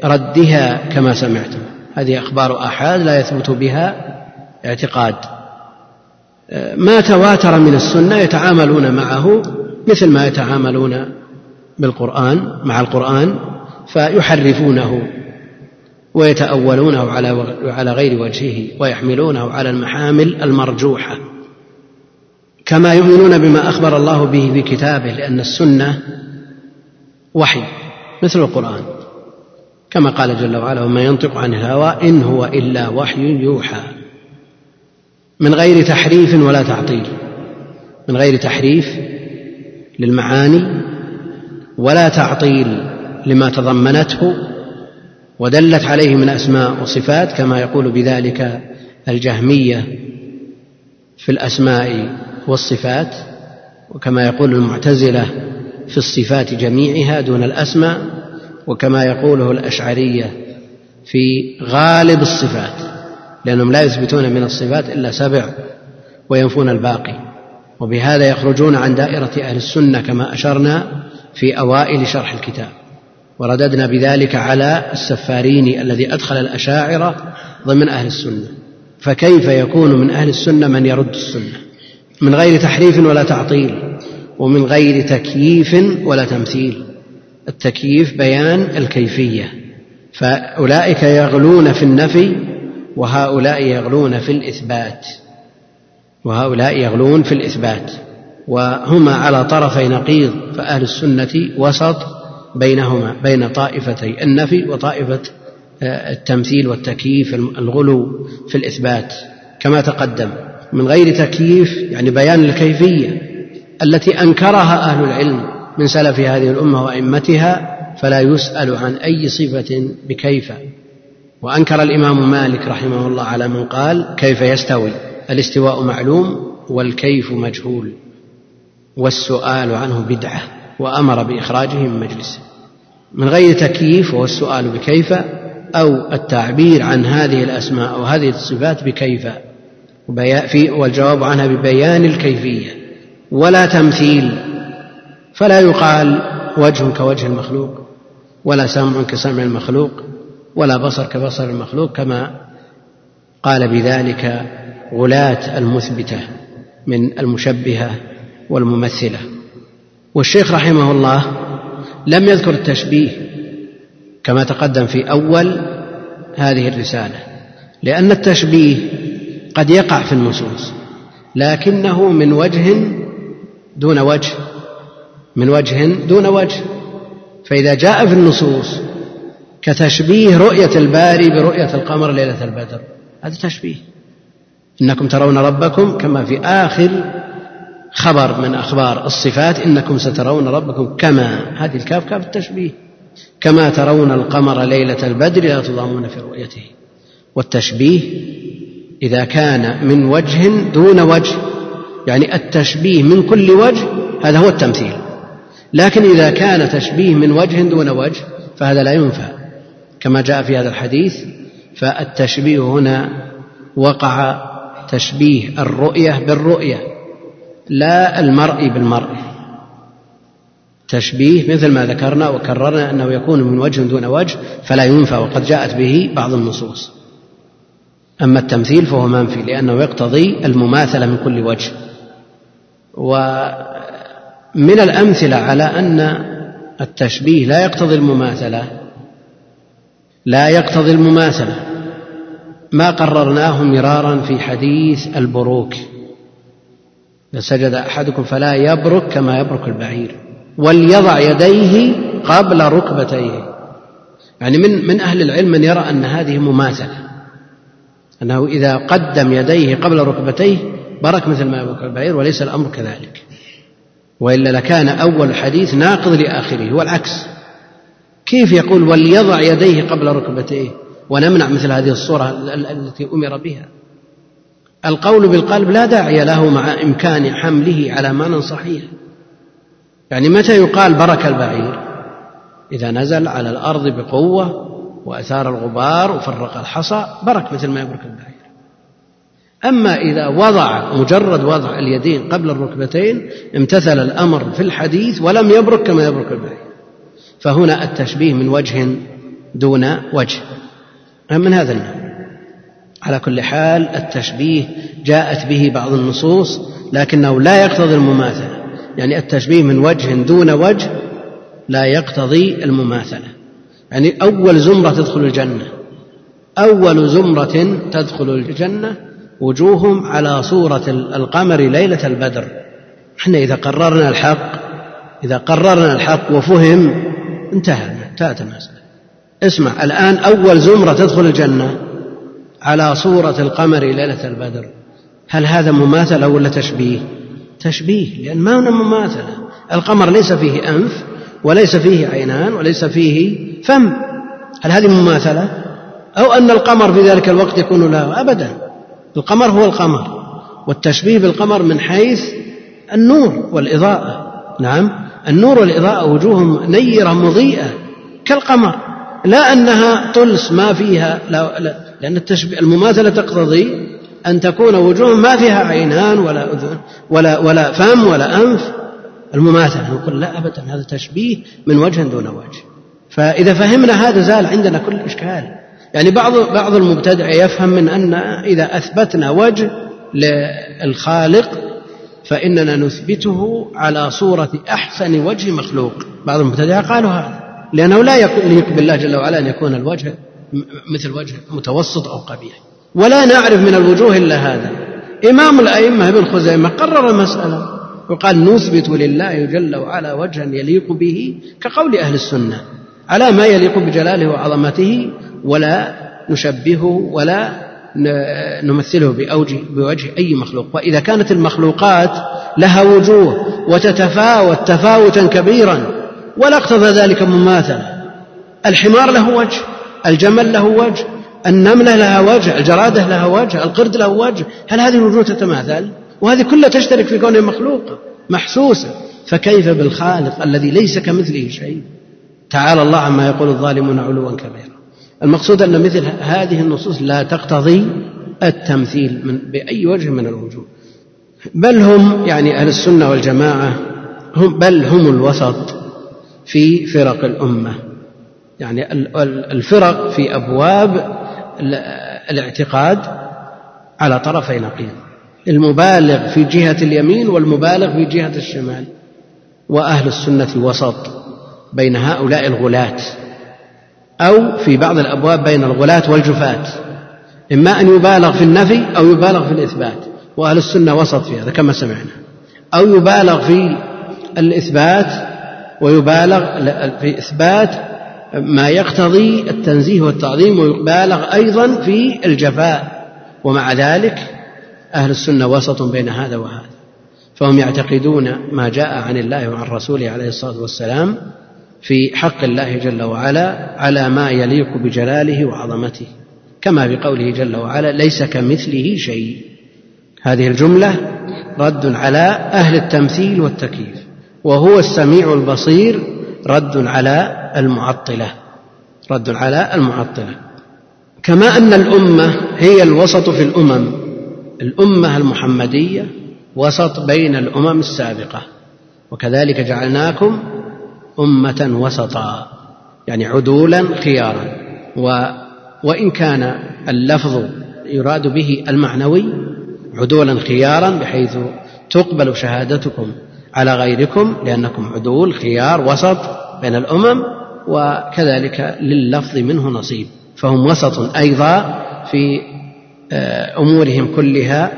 بردها كما سمعتم. هذه أخبار آحاد لا يثبت بها اعتقاد. ما تواتر من السنة يتعاملون معه مثل ما يتعاملون بالقرآن مع القرآن فيحرفونه ويتأولونه على على غير وجهه ويحملونه على المحامل المرجوحة. كما يؤمنون بما أخبر الله به في كتابه لأن السنة وحي مثل القرآن. كما قال جل وعلا وما ينطق عن الهوى إن هو إلا وحي يوحى. من غير تحريف ولا تعطيل. من غير تحريف للمعاني ولا تعطيل لما تضمنته ودلت عليه من أسماء وصفات كما يقول بذلك الجهمية في الأسماء والصفات وكما يقول المعتزلة في الصفات جميعها دون الأسماء. وكما يقوله الأشعرية في غالب الصفات لأنهم لا يثبتون من الصفات إلا سبع وينفون الباقي. وبهذا يخرجون عن دائرة أهل السنة كما أشرنا في أوائل شرح الكتاب. ورددنا بذلك على السفاريني الذي أدخل الأشاعرة ضمن أهل السنة. فكيف يكون من أهل السنة من يرد السنة؟ من غير تحريف ولا تعطيل ومن غير تكييف ولا تمثيل. التكييف بيان الكيفية. فأولئك يغلون في النفي وهؤلاء يغلون في الإثبات. وهؤلاء يغلون في الإثبات. وهما على طرفي نقيض فأهل السنة وسط بينهما بين طائفتي النفي وطائفة آه، التمثيل والتكييف الغلو في الإثبات. كما تقدم من غير تكييف يعني بيان الكيفية التي أنكرها أهل العلم من سلف هذه الأمة وأئمتها فلا يسأل عن أي صفة بكيف. وأنكر الإمام مالك رحمه الله على من قال كيف يستوي؟ الاستواء معلوم والكيف مجهول. والسؤال عنه بدعة وأمر بإخراجه من مجلسه من غير تكييف وهو السؤال بكيف أو التعبير عن هذه الأسماء أو هذه الصفات بكيف. والجواب عنها ببيان الكيفية. ولا تمثيل فلا يقال وجه كوجه المخلوق ولا سمع كسمع المخلوق ولا بصر كبصر المخلوق كما قال بذلك غلاة المثبتة من المشبهة والممثلة. والشيخ رحمه الله لم يذكر التشبيه كما تقدم في أول هذه الرسالة لأن التشبيه قد يقع في النصوص لكنه من وجه دون وجه من وجه دون وجه. فإذا جاء في النصوص كتشبيه رؤية الباري برؤية القمر ليلة البدر. هذا تشبيه. إنكم ترون ربكم كما في آخر خبر من أخبار الصفات. إنكم سترون ربكم كما. هذه الكاف كاف التشبيه. كما ترون القمر ليلة البدر لا تضامون في رؤيته. والتشبيه إذا كان من وجه دون وجه يعني التشبيه من كل وجه هذا هو التمثيل. لكن إذا كان تشبيه من وجه دون وجه فهذا لا ينفع. كما جاء في هذا الحديث فالتشبيه هنا وقع تشبيه الرؤية بالرؤية لا المرء بالمرء. تشبيه مثل ما ذكرنا وكررنا أنه يكون من وجه دون وجه فلا ينفى وقد جاءت به بعض النصوص. أما التمثيل فهو منفي لأنه يقتضي المماثلة من كل وجه. ومن الأمثلة على أن التشبيه لا يقتضي المماثلة. لا يقتضي المماثلة. ما قررناه مرارا في حديث البروك. إذا سجد أحدكم فلا يبرك كما يبرك البعير. وليضع يديه قبل ركبتيه. يعني من من أهل العلم من يرى أن هذه مماثلة. أنه إذا قدم يديه قبل ركبتيه برك مثل ما يبرك البعير وليس الأمر كذلك. وإلا لكان أول الحديث ناقض لآخره والعكس. كيف يقول وليضع يديه قبل ركبتيه؟ ونمنع مثل هذه الصورة التي أمر بها. القول بالقلب لا داعي له مع إمكان حمله على معنى صحيح. يعني متى يقال برك البعير؟ إذا نزل على الأرض بقوة وأثار الغبار وفرق الحصى برك مثل ما يبرك البعير. أما إذا وضع مجرد وضع اليدين قبل الركبتين امتثل الأمر في الحديث ولم يبرك كما يبرك البعير فهنا التشبيه من وجه دون وجه. من هذا النوع؟ على كل حال التشبيه جاءت به بعض النصوص لكنه لا يقتضي المماثلة. يعني التشبيه من وجه دون وجه لا يقتضي المماثلة. يعني أول زمرة تدخل الجنة أول زمرة تدخل الجنة وجوههم على صورة القمر ليلة البدر. إحنا إذا قررنا الحق إذا قررنا الحق وفهم انتهى انتهت المسألة. اسمع الآن أول زمرة تدخل الجنة على صورة القمر ليلة البدر. هل هذا مماثلة ولا تشبيه؟ تشبيه لأن ما هنا مماثلة. القمر ليس فيه أنف وليس فيه عينان وليس فيه فم. هل هذه مماثلة؟ أو أن القمر في ذلك الوقت يكون له أبدا. القمر هو القمر والتشبيه بالقمر من حيث النور والإضاءة. نعم النور والإضاءة وجوههم نيرة مضيئة كالقمر. لا أنها طلس ما فيها لا لا لأن التشبيه المماثلة تقتضي أن تكون وجوه ما فيها عينان ولا أذن ولا ولا فم ولا أنف. المماثلة نقول لا أبدا هذا تشبيه من وجه دون وجه. فإذا فهمنا هذا زال عندنا كل إشكال. يعني بعض بعض المبتدع يفهم من أن إذا أثبتنا وجه للخالق فإننا نثبته على صورة أحسن وجه مخلوق. بعض المبتدعة قالوا هذا لأنه لا يليق بالله جل وعلا أن يكون الوجه مثل وجه متوسط أو قبيح. ولا نعرف من الوجوه إلا هذا. إمام الأئمة ابن خزيمة قرر المسألة وقال نثبت لله جل وعلا وجها يليق به كقول أهل السنة على ما يليق بجلاله وعظمته ولا نشبهه ولا نمثله بأوجه بوجه أي مخلوق. وإذا كانت المخلوقات لها وجوه وتتفاوت تفاوتا كبيرا ولا اقتضى ذلك مماثلة الحمار له وجه الجمل له وجه النملة لها وجه الجرادة لها وجه القرد له وجه. هل هذه الوجوه تتماثل؟ وهذه كلها تشترك في كونها مخلوقة محسوسة. فكيف بالخالق الذي ليس كمثله شيء؟ تعالى الله عما يقول الظالمون علوا كبيرا. المقصود أن مثل هذه النصوص لا تقتضي التمثيل من بأي وجه من الوجوه. بل هم يعني أهل السنة والجماعة هم بل هم الوسط في فرق الأمة. يعني الفرق في أبواب الاعتقاد على طرفي نقيض. المبالغ في جهة اليمين والمبالغ في جهة الشمال. وأهل السنة وسط بين هؤلاء الغلاة. أو في بعض الأبواب بين الغلاة والجفاة. إما أن يبالغ في النفي أو يبالغ في الإثبات وأهل السنة وسط في هذا كما سمعنا. أو يبالغ في الإثبات ويبالغ في إثبات ما يقتضي التنزيه والتعظيم ويبالغ أيضا في الجفاء. ومع ذلك أهل السنة وسط بين هذا وهذا. فهم يعتقدون ما جاء عن الله وعن رسوله عليه الصلاة والسلام في حق الله جل وعلا على ما يليق بجلاله وعظمته. كما بقوله جل وعلا ليس كمثله شيء. هذه الجملة رد على أهل التمثيل والتكييف وهو السميع البصير رد على المعطلة رد على المعطلة. كما أن الأمة هي الوسط في الأمم الأمة المحمدية وسط بين الأمم السابقة وكذلك جعلناكم أمة وسطا يعني عدولا خيارا. و وإن كان اللفظ يراد به المعنوي عدولا خيارا بحيث تقبل شهادتكم على غيركم لأنكم عدول خيار وسط بين الأمم وكذلك لللفظ منه نصيب. فهم وسط أيضا في آه، أمورهم كلها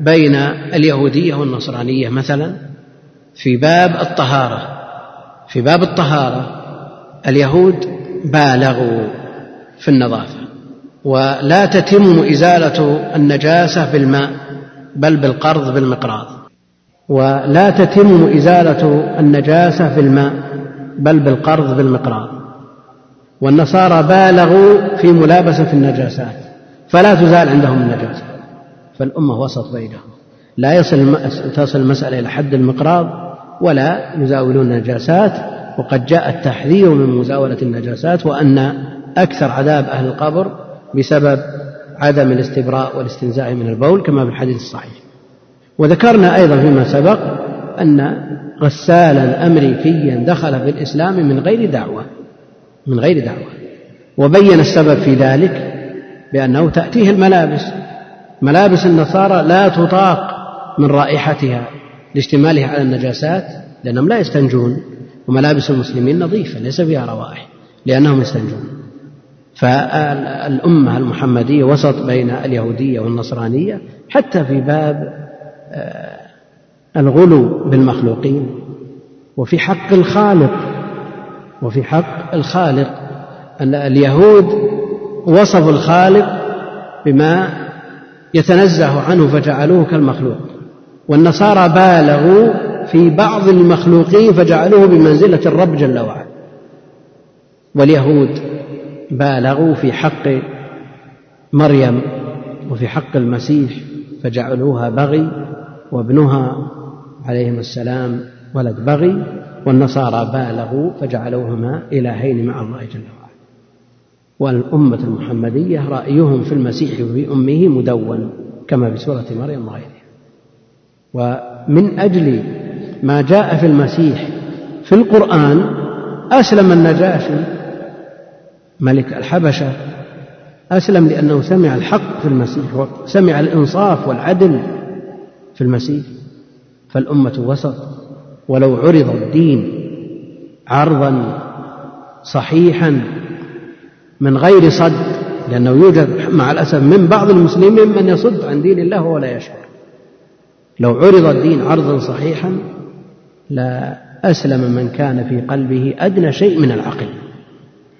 بين اليهودية والنصرانية مثلا. في باب الطهارة في باب الطهارة اليهود بالغوا في النظافة ولا تتم إزالة النجاسة بالماء بل بالقرض بالمقراض ولا تتم إزالة النجاسة في الماء بل بالقرض بالمقراض والنصارى بالغوا في ملابسة النجاسات فلا تزال عندهم النجاسة فالأمة وسط بينهم لا يصل تصل المسألة إلى حد المقراض ولا يزاولون النجاسات وقد جاء التحذير من مزاولة النجاسات وأن أكثر عذاب أهل القبر بسبب عدم الاستبراء والاستنزاع من البول كما في الحديث الصحيح. وذكرنا أيضا فيما سبق أن غسالا أمريكيا دخل في الإسلام من غير دعوة من غير دعوة. وبين السبب في ذلك بأنه تأتيه الملابس ملابس النصارى لا تطاق من رائحتها. لاشتمالها على النجاسات لأنهم لا يستنجون وملابس المسلمين نظيفة ليس فيها روائح لأنهم يستنجون. فالأمة المحمدية وسط بين اليهودية والنصرانية حتى في باب آه، الغلو بالمخلوقين وفي حق الخالق وفي حق الخالق. أن اليهود وصفوا الخالق بما يتنزه عنه فجعلوه كالمخلوق. والنصارى بالغوا في بعض المخلوقين فجعلوه بمنزلة الرب جل وعلا. واليهود بالغوا في حق مريم وفي حق المسيح فجعلوها بغي وابنها عليهم السلام ولد بغي والنصارى بالغوا فجعلوهما إلهين مع الله جل وعلا. والأمة المحمدية رأيهم في المسيح وفي أمه مدون كما في سورة مريم وغيرها ومن أجل ما جاء في المسيح في القرآن أسلم النجاشي ملك الحبشة أسلم لأنه سمع الحق في المسيح وسمع الإنصاف والعدل في المسيح. فالأمة وسط ولو عرض الدين عرضا صحيحا من غير صد لأنه يوجد مع الأسف من بعض المسلمين من يصد عن دين الله ولا يشعر. لو عرض الدين عرضا صحيحا لا أسلم من كان في قلبه أدنى شيء من العقل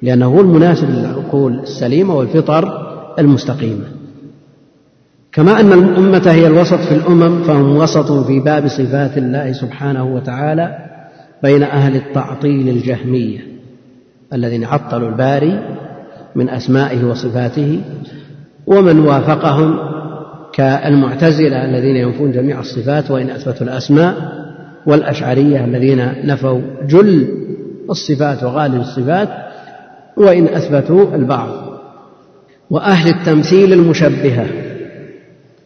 لأنه هو المناسب للعقول السليمة والفطر المستقيمة كما أن الأمة هي الوسط في الأمم فهم وسط في باب صفات الله سبحانه وتعالى بين أهل التعطيل الجهمية الذين عطلوا الباري من أسمائه وصفاته ومن وافقهم كالمعتزلة الذين ينفون جميع الصفات وإن أثبتوا الأسماء والأشعرية الذين نفوا جل الصفات وغالب الصفات وإن أثبتوا البعض. وأهل التمثيل المشبهة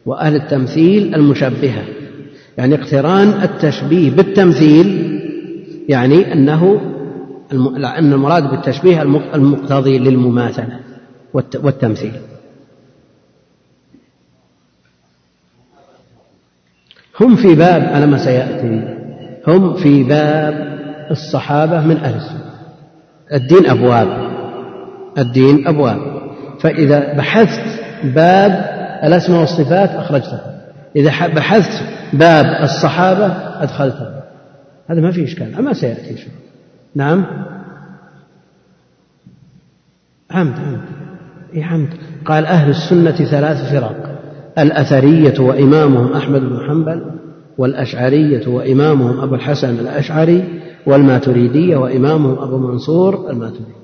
وأهل التمثيل المشبهة يعني اقتران التشبيه بالتمثيل يعني أنه أن المراد بالتشبيه المقتضي للمماثلة والتمثيل. هم في باب على ما سيأتي. هم في باب الصحابة من أهل السنة. الدين أبواب. الدين أبواب. فإذا بحثت باب الأسماء والصفات أخرجته. إذا بحثت باب الصحابة أدخلته. هذا ما في إشكال. أما سيأتي شو نعم؟ عمد عمد إيه عمد قال أهل السنة ثلاث فرق. الأثرية وإمامهم أحمد بن حنبل والأشعرية وإمامهم أبو الحسن الأشعري والماتريدية وإمامهم أبو منصور الماتريدي.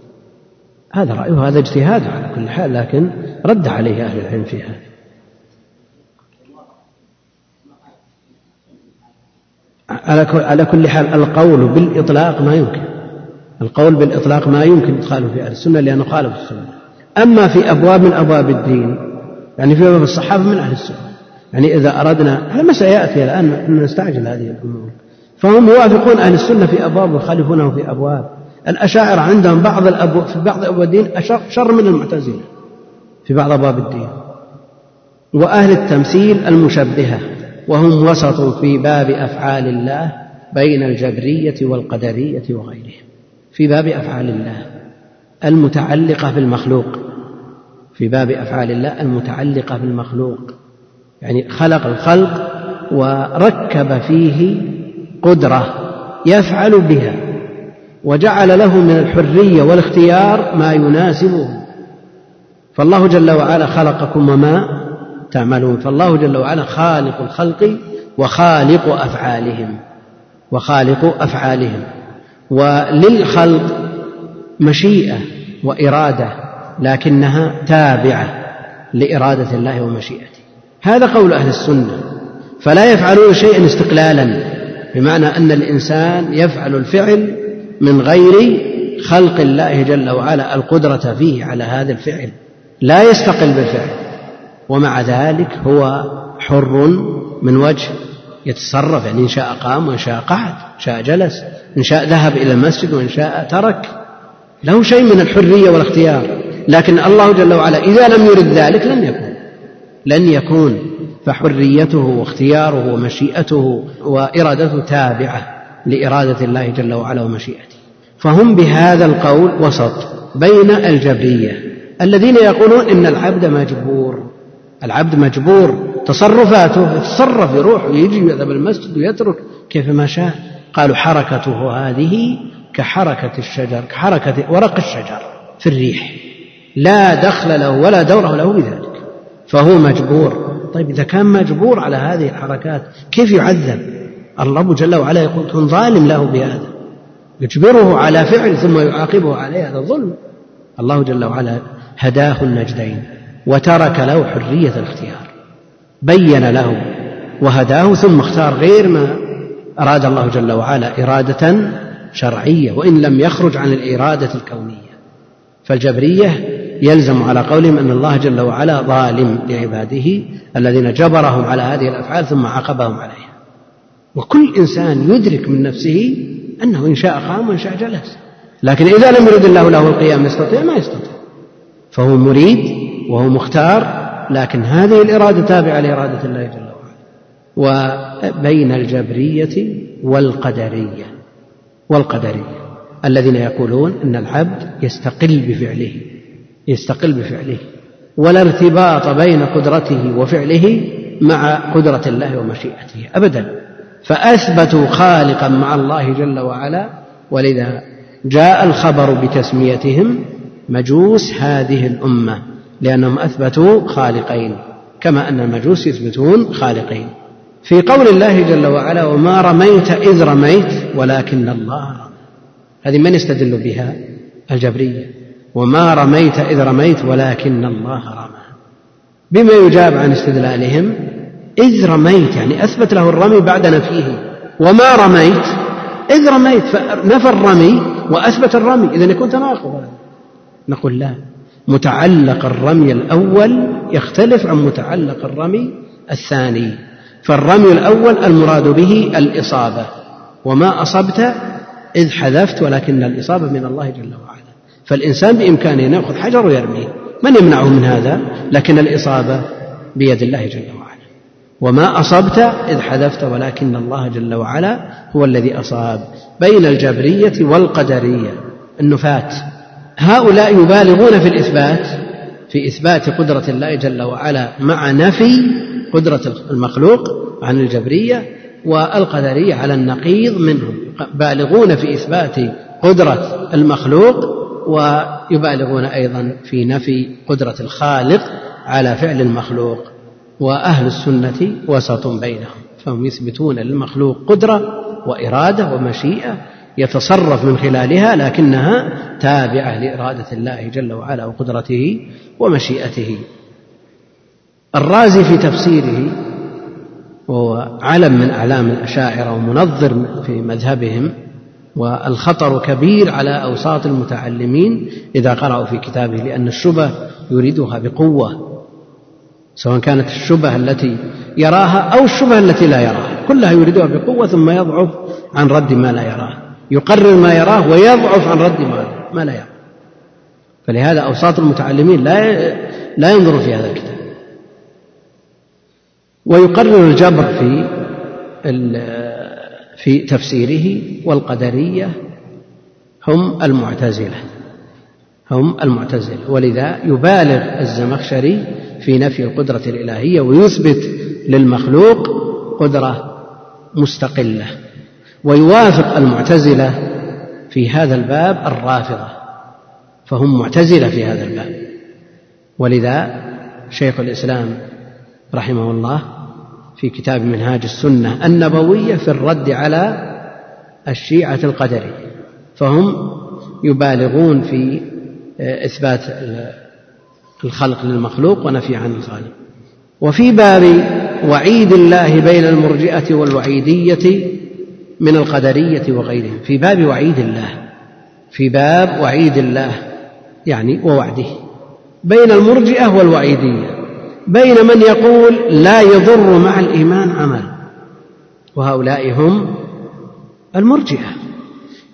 هذا رأيه هذا اجتهاد على كل حال لكن رد عليه أهل العلم في هذا. على كل حال القول بالإطلاق ما يمكن. القول بالإطلاق ما يمكن إدخاله في أهل السنة لأنه خالف السنة. أما في أبواب من أبواب الدين يعني في باب الصحابة من أهل السنة. يعني إذا أردنا ما سيأتي الآن نستعجل هذه الأمور؟ فهم يوافقون أهل السنة في أبواب ويخالفونه في أبواب. الأشاعرة عندهم بعض الأبواب في بعض أبواب الدين أشر شر من المعتزلة. في بعض أبواب الدين. وأهل التمثيل المشبهة. وهم وسط في باب أفعال الله بين الجبرية والقدرية وغيرهم. في باب أفعال الله المتعلقة بالمخلوق في باب أفعال الله المتعلقة بالمخلوق. يعني خلق الخلق وركب فيه قدرة يفعل بها وجعل له من الحرية والاختيار ما يناسبه. فالله جل وعلا خلقكم وما تعملون. فالله جل وعلا خالق الخلق وخالق أفعالهم وخالق أفعالهم. وللخلق مشيئة وإرادة. لكنها تابعة لإرادة الله ومشيئته. هذا قول أهل السنة. فلا يفعلون شيئا استقلالا بمعنى أن الإنسان يفعل الفعل من غير خلق الله جل وعلا القدرة فيه على هذا الفعل. لا يستقل بالفعل. ومع ذلك هو حر من وجه يتصرف يعني إن شاء قام وإن شاء قعد إن شاء جلس إن شاء ذهب إلى المسجد وإن شاء ترك. له شيء من الحرية والاختيار. لكن الله جل وعلا إذا لم يرد ذلك لن يكون. لن يكون. فحريته واختياره ومشيئته وإرادته تابعة لإرادة الله جل وعلا ومشيئته. فهم بهذا القول وسط بين الجبرية الذين يقولون إن العبد مجبور. العبد مجبور. تصرفاته يتصرف يروح ويجي ويذهب المسجد ويترك كيف ما شاء. قالوا حركته هذه كحركة الشجر كحركة ورق الشجر في الريح. لا دخل له ولا دور له بذلك. فهو مجبور. طيب إذا كان مجبور على هذه الحركات كيف يعذب؟ الرب جل وعلا يقول كن ظالم له بهذا. يجبره على فعل ثم يعاقبه عليه هذا ظلم الله جل وعلا هداه النجدين وترك له حرية الاختيار. بين له وهداه ثم اختار غير ما أراد الله جل وعلا إرادة شرعية وإن لم يخرج عن الإرادة الكونية. فالجبرية يلزم على قولهم أن الله جل وعلا ظالم لعباده الذين جبرهم على هذه الأفعال ثم عاقبهم عليها. وكل إنسان يدرك من نفسه أنه إن شاء قام وإن شاء جلس. لكن إذا لم يرد الله له القيام يستطيع؟ ما يستطيع. فهو مريد وهو مختار لكن هذه الإرادة تابعة لإرادة الله جل وعلا. وبين الجبرية والقدرية والقدرية الذين يقولون أن العبد يستقل بفعله. يستقل بفعله. ولا ارتباط بين قدرته وفعله مع قدرة الله ومشيئته أبدا. فأثبتوا خالقا مع الله جل وعلا. ولذا جاء الخبر بتسميتهم مجوس هذه الأمة لأنهم أثبتوا خالقين كما أن المجوس يثبتون خالقين. في قول الله جل وعلا وما رميت إذ رميت ولكن الله. رمى هذه من يستدل بها؟ الجبرية. وما رميت إذ رميت ولكن الله رمى. بما يجاب عن استدلالهم إذ رميت يعني أثبت له الرمي بعد نفيه. وما رميت إذ رميت فنفى الرمي وأثبت الرمي. إذا يكون تناقض. نقول لا. متعلق الرمي الأول يختلف عن متعلق الرمي الثاني. فالرمي الأول المراد به الإصابة. وما أصبت إذ حذفت ولكن الإصابة من الله جل وعلا. فالإنسان بإمكانه أن يأخذ حجر ويرميه من يمنعه من هذا؟ لكن الإصابة بيد الله جل وعلا. وما أصبت إذ حذفت ولكن الله جل وعلا هو الذي أصاب. بين الجبرية والقدرية النفاة. هؤلاء يبالغون في الإثبات في إثبات قدرة الله جل وعلا مع نفي قدرة المخلوق عن الجبرية والقدرية على النقيض منهم. بالغون في إثبات قدرة المخلوق ويبالغون أيضا في نفي قدرة الخالق على فعل المخلوق وأهل السنة وسط بينهم فهم يثبتون للمخلوق قدرة وإرادة ومشيئة يتصرف من خلالها لكنها تابعة لإرادة الله جل وعلا وقدرته ومشيئته. الرازي في تفسيره وهو علم من أعلام الأشاعرة ومنظر في مذهبهم والخطر كبير على أوساط المتعلمين إذا قرأوا في كتابه لأن الشبه يريدها بقوة سواء كانت الشبهة التي يراها أو الشبهة التي لا يراها. كلها يريدها بقوة ثم يضعف عن رد ما لا يراه. يقرر ما يراه ويضعف عن رد ما لا يراه. فلهذا أوساط المتعلمين لا لا ينظر في هذا الكتاب. ويقرر الجبر في في تفسيره والقدرية هم المعتزلة هم المعتزلة. ولذا يبالغ الزمخشري في نفي القدرة الإلهية ويثبت للمخلوق قدرة مستقلة. ويوافق المعتزلة في هذا الباب الرافضة فهم معتزلة في هذا الباب. ولذا شيخ الإسلام رحمه الله في كتاب منهاج السنة النبوية في الرد على الشيعة القدرية فهم يبالغون في إثبات الخلق للمخلوق ونفي عن الخالق. وفي باب وعيد الله بين المرجئة والوعيدية من القدرية وغيرهم. في باب وعيد الله في باب وعيد الله يعني ووعده بين المرجئة والوعيدية. بين من يقول لا يضر مع الإيمان عمل. وهؤلاء هم المرجئة.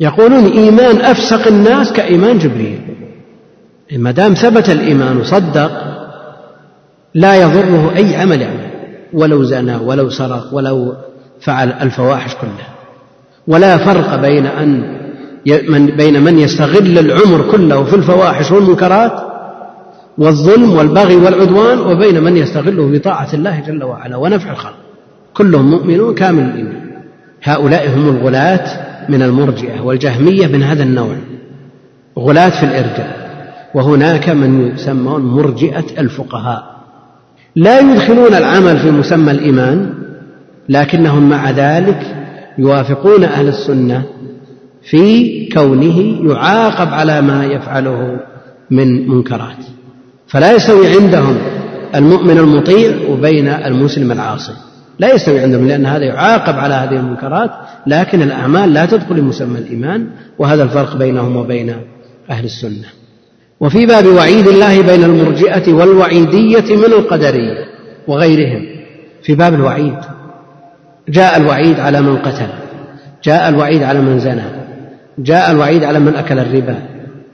يقولون إيمان أفسق الناس كإيمان جبريل. ما دام ثبت الإيمان وصدق لا يضره أي عمل يعمل ولو زنى ولو سرق ولو فعل الفواحش كلها ولا فرق بين أن بين من يستغل العمر كله في الفواحش والمنكرات والظلم والبغي والعدوان وبين من يستغله بطاعة الله جل وعلا ونفع الخلق. كلهم مؤمنون كامل الإيمان. هؤلاء هم الغلاة من المرجئة والجهمية من هذا النوع. غلاة في الإرجاء. وهناك من يسمون مرجئة الفقهاء. لا يدخلون العمل في مسمى الإيمان لكنهم مع ذلك يوافقون أهل السنة في كونه يعاقب على ما يفعله من منكرات. فلا يستوي عندهم المؤمن المطيع وبين المسلم العاصي. لا يستوي عندهم لأن هذا يعاقب على هذه المنكرات لكن الأعمال لا تدخل لمسمى الإيمان وهذا الفرق بينهم وبين أهل السنة. وفي باب وعيد الله بين المرجئة والوعيدية من القدرية وغيرهم. في باب الوعيد جاء الوعيد على من قتل جاء الوعيد على من زنى جاء الوعيد على من أكل الربا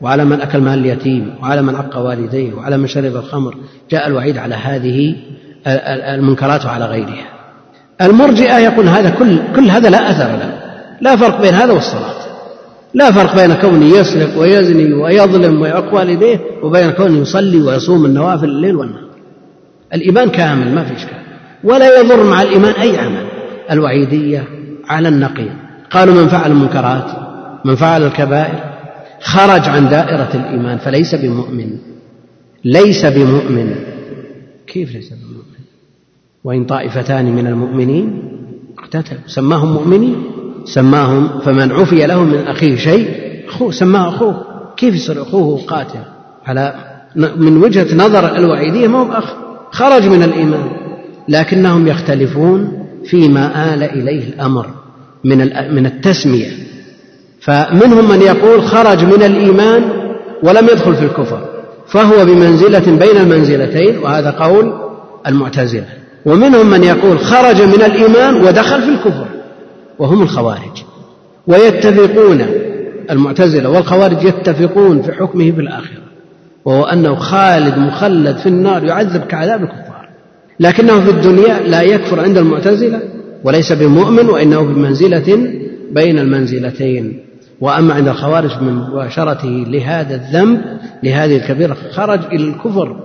وعلى من أكل مال اليتيم وعلى من عق والديه وعلى من شرب الخمر جاء الوعيد على هذه المنكرات وعلى غيرها. المرجئة يقول هذا كل كل هذا لا أثر له. لا فرق بين هذا والصلاة. لا فرق بين كونه يسرق ويزني ويظلم ويعق والديه وبين كونه يصلي ويصوم النوافل الليل والنهار. الإيمان كامل ما في إشكال. ولا يضر مع الإيمان أي عمل. الوعيدية على النقيض. قالوا من فعل المنكرات؟ من فعل الكبائر؟ خرج عن دائرة الإيمان فليس بمؤمن. ليس بمؤمن. كيف ليس بمؤمن؟ وإن طائفتان من المؤمنين اقتتلوا. سماهم مؤمنين؟ سماهم. فمن عفي له من أخيه شيء أخوه سماه أخوه. كيف يصير أخوه قاتل؟ على من وجهة نظر الوعيدية ما هو أخ خرج من الإيمان. لكنهم يختلفون فيما آل إليه الأمر من من التسمية. فمنهم من يقول خرج من الإيمان ولم يدخل في الكفر فهو بمنزلة بين المنزلتين وهذا قول المعتزلة. ومنهم من يقول خرج من الإيمان ودخل في الكفر وهم الخوارج. ويتفقون المعتزلة والخوارج يتفقون في حكمه في الآخرة وهو أنه خالد مخلد في النار يعذب كعذاب الكفار. لكنه في الدنيا لا يكفر عند المعتزلة وليس بمؤمن وإنه بمنزلة بين المنزلتين. وأما عند الخوارج من مباشرته لهذا الذنب لهذه الكبيرة خرج إلى الكفر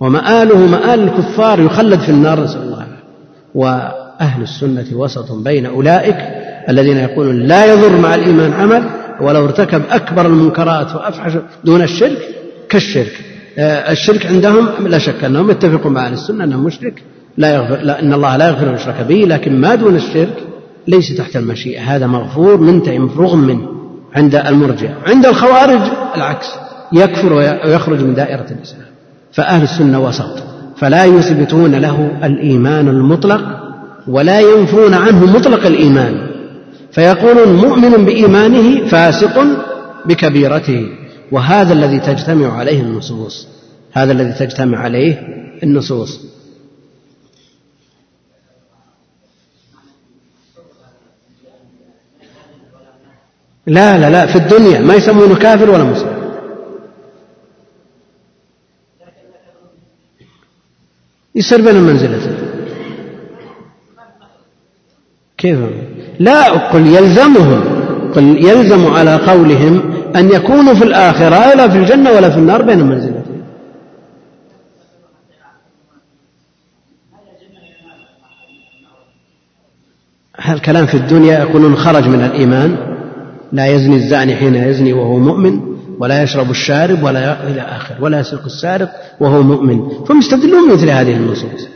ومآله مآل الكفار يخلد في النار نسأل الله وأهل السنة وسط بين أولئك الذين يقولون لا يضر مع الإيمان عمل ولو ارتكب أكبر المنكرات وأفحش دون الشرك كالشرك. آه، الشرك عندهم لا شك أنهم يتفقون مع أهل السنة أنه مشرك لا يغفر لا إن الله لا يغفر يشرك به لكن ما دون الشرك ليس تحت المشيئة. هذا مغفور منتهي مفروغ منه عند المرجع. عند الخوارج العكس. يكفر ويخرج من دائرة الإسلام. فأهل السنة وسط. فلا يثبتون له الإيمان المطلق ولا ينفون عنه مطلق الإيمان. فيقولون مؤمن بإيمانه فاسق بكبيرته. وهذا الذي تجتمع عليه النصوص. هذا الذي تجتمع عليه النصوص. لا لا لا في الدنيا. ما يسمونه كافر ولا مسلم. يصير بين المنزلتين كيف؟ لا قل يلزمهم قل يلزم على قولهم أن يكونوا في الآخرة لا في الجنة ولا في النار بين المنزلتين الكلام في الدنيا يقولون خرج من الإيمان. لا يزني الزاني حين يزني وهو مؤمن ولا يشرب الشارب ولا إلى آخر ولا يسرق السارق وهو مؤمن. فهم يستدلون مثل هذه النصوص.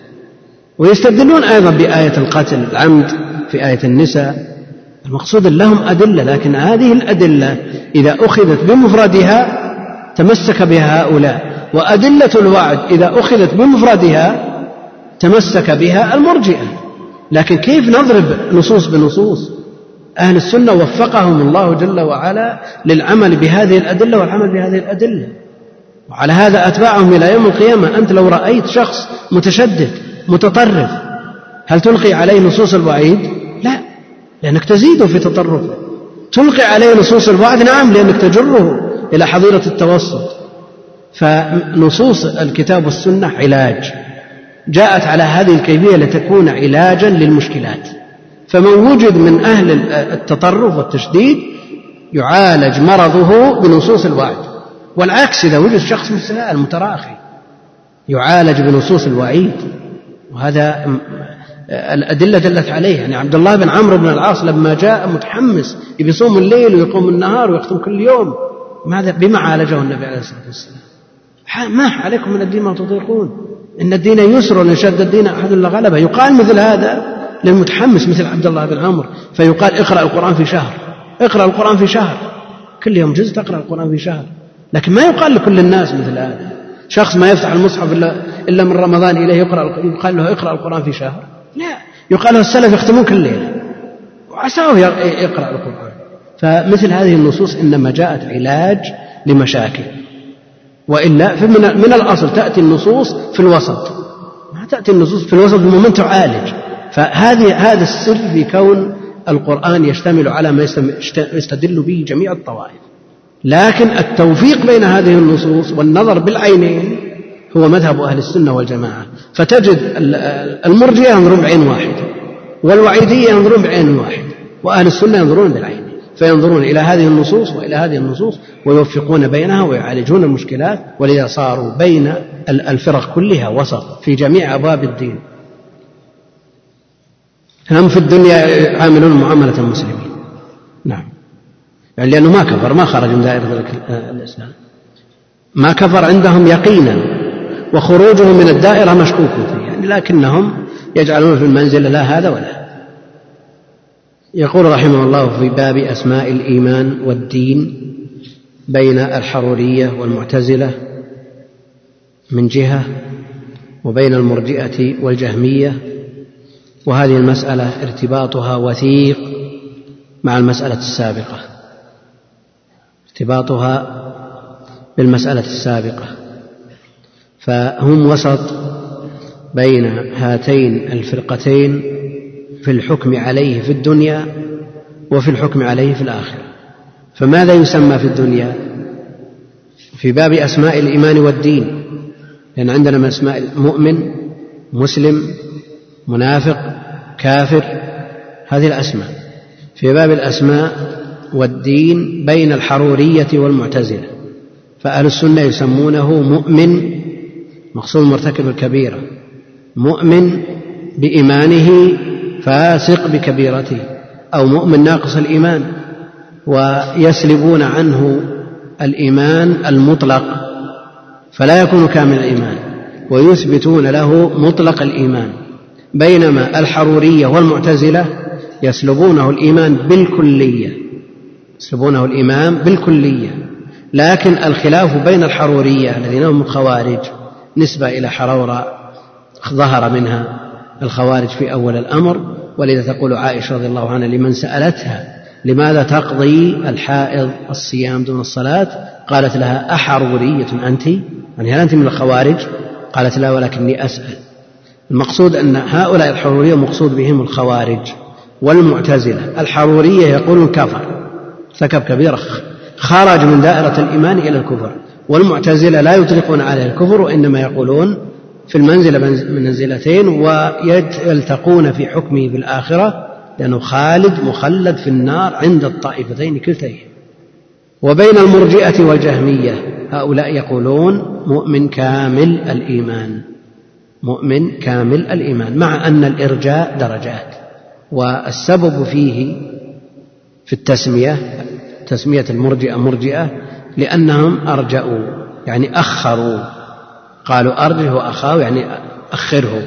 ويستدلون أيضا بآية القتل العمد في آية النساء. المقصود لهم أدلة لكن هذه الأدلة إذا أخذت بمفردها تمسك بها هؤلاء. وأدلة الوعد إذا أخذت بمفردها تمسك بها المرجئة. لكن كيف نضرب نصوص بنصوص؟ أهل السنة وفقهم الله جل وعلا للعمل بهذه الأدلة والعمل بهذه الأدلة. وعلى هذا أتباعهم إلى يوم القيامة. أنت لو رأيت شخص متشدد متطرف هل تلقي عليه نصوص الوعيد؟ لا لأنك تزيده في تطرفه. تلقي عليه نصوص الوعد؟ نعم لأنك تجره إلى حظيرة التوسط. فنصوص الكتاب والسنة علاج. جاءت على هذه الكيفية لتكون علاجا للمشكلات. فمن وجد من أهل التطرف والتشديد يعالج مرضه بنصوص الوعد والعكس إذا وجد شخص مثل المتراخي يعالج بنصوص الوعيد وهذا الأدلة دلت عليه يعني عبد الله بن عمرو بن العاص لما جاء متحمس يصوم الليل ويقوم النهار ويختم كل يوم ماذا؟ بما عالجه النبي عليه الصلاة والسلام. ما عليكم من الدين ما تطيقون. إن الدين يسر وإن شد الدين أحد إلا غلبه يقال مثل هذا للمتحمس مثل عبد الله بن عمرو فيقال اقرأ القرآن في شهر. اقرأ القرآن في شهر. كل يوم جزء تقرأ القرآن في شهر. لكن ما يقال لكل الناس مثل هذا. شخص ما يفتح المصحف إلا, إلا من رمضان إليه يقرأ يقال له اقرأ القرآن في شهر. لا. يقال له السلف يختمون كل ليلة. وعساه يقرأ القرآن. فمثل هذه النصوص إنما جاءت علاج لمشاكل. وإلا فمن من الأصل تأتي النصوص في الوسط. ما تأتي النصوص في الوسط بمومنت تعالج فهذه هذا السر في كون القرآن يشتمل على ما يستدل به جميع الطوائف. لكن التوفيق بين هذه النصوص والنظر بالعينين هو مذهب أهل السنة والجماعة. فتجد المرجئة ينظرون بعين واحدة والوعيدية ينظرون بعين واحدة وأهل السنة ينظرون بالعين. فينظرون إلى هذه النصوص وإلى هذه النصوص ويوفقون بينها ويعالجون المشكلات. ولذا صاروا بين الفرق كلها وسط في جميع أبواب الدين. هم في الدنيا عاملون معاملة المسلمين. نعم. يعني لأنه ما كفر ما خرج من دائرة الإسلام. ما كفر عندهم يقينا وخروجه من الدائرة مشكوك فيه يعني لكنهم يجعلون في المنزل لا هذا ولا يقول رحمه الله في باب أسماء الإيمان والدين بين الحرورية والمعتزلة من جهة وبين المرجئة والجهمية وهذه المسألة ارتباطها وثيق مع المسألة السابقة. ارتباطها بالمسألة السابقة. فهم وسط بين هاتين الفرقتين في الحكم عليه في الدنيا وفي الحكم عليه في الآخرة. فماذا يسمى في الدنيا؟ في باب أسماء الإيمان والدين. لأن عندنا من أسماء مؤمن مسلم منافق كافر هذه الأسماء. في باب الأسماء والدين بين الحرورية والمعتزلة فأهل السنة يسمونه مؤمن مقصود مرتكب الكبيرة مؤمن بإيمانه فاسق بكبيرته أو مؤمن ناقص الإيمان ويسلبون عنه الإيمان المطلق فلا يكون كامل الإيمان ويثبتون له مطلق الإيمان. بينما الحرورية والمعتزلة يسلبونه الإيمان بالكلية يسلبونه الإمام بالكلية. لكن الخلاف بين الحرورية الذين هم الخوارج نسبة إلى حرورة ظهر منها الخوارج في أول الأمر. ولذا تقول عائشة رضي الله عنها لمن سألتها لماذا تقضي الحائض الصيام دون الصلاة؟ قالت لها أحرورية أنت؟ يعني هل أنت من الخوارج؟ قالت لا ولكني أسأل. المقصود أن هؤلاء الحرورية مقصود بهم الخوارج والمعتزلة. الحرورية يقولون كفر ارتكب كبيرة خرج من دائرة الإيمان إلى الكفر. والمعتزلة لا يطلقون عليه الكفر وإنما يقولون في المنزلة منزلتين ويلتقون في حكمه في الآخرة لأنه خالد مخلد في النار عند الطائفتين كلتين. وبين المرجئة والجهمية هؤلاء يقولون مؤمن كامل الإيمان. مؤمن كامل الإيمان مع أن الإرجاء درجات والسبب فيه في التسمية تسمية المرجئة مرجئة لأنهم أرجأوا يعني أخروا قالوا أرجه وأخاه يعني أخره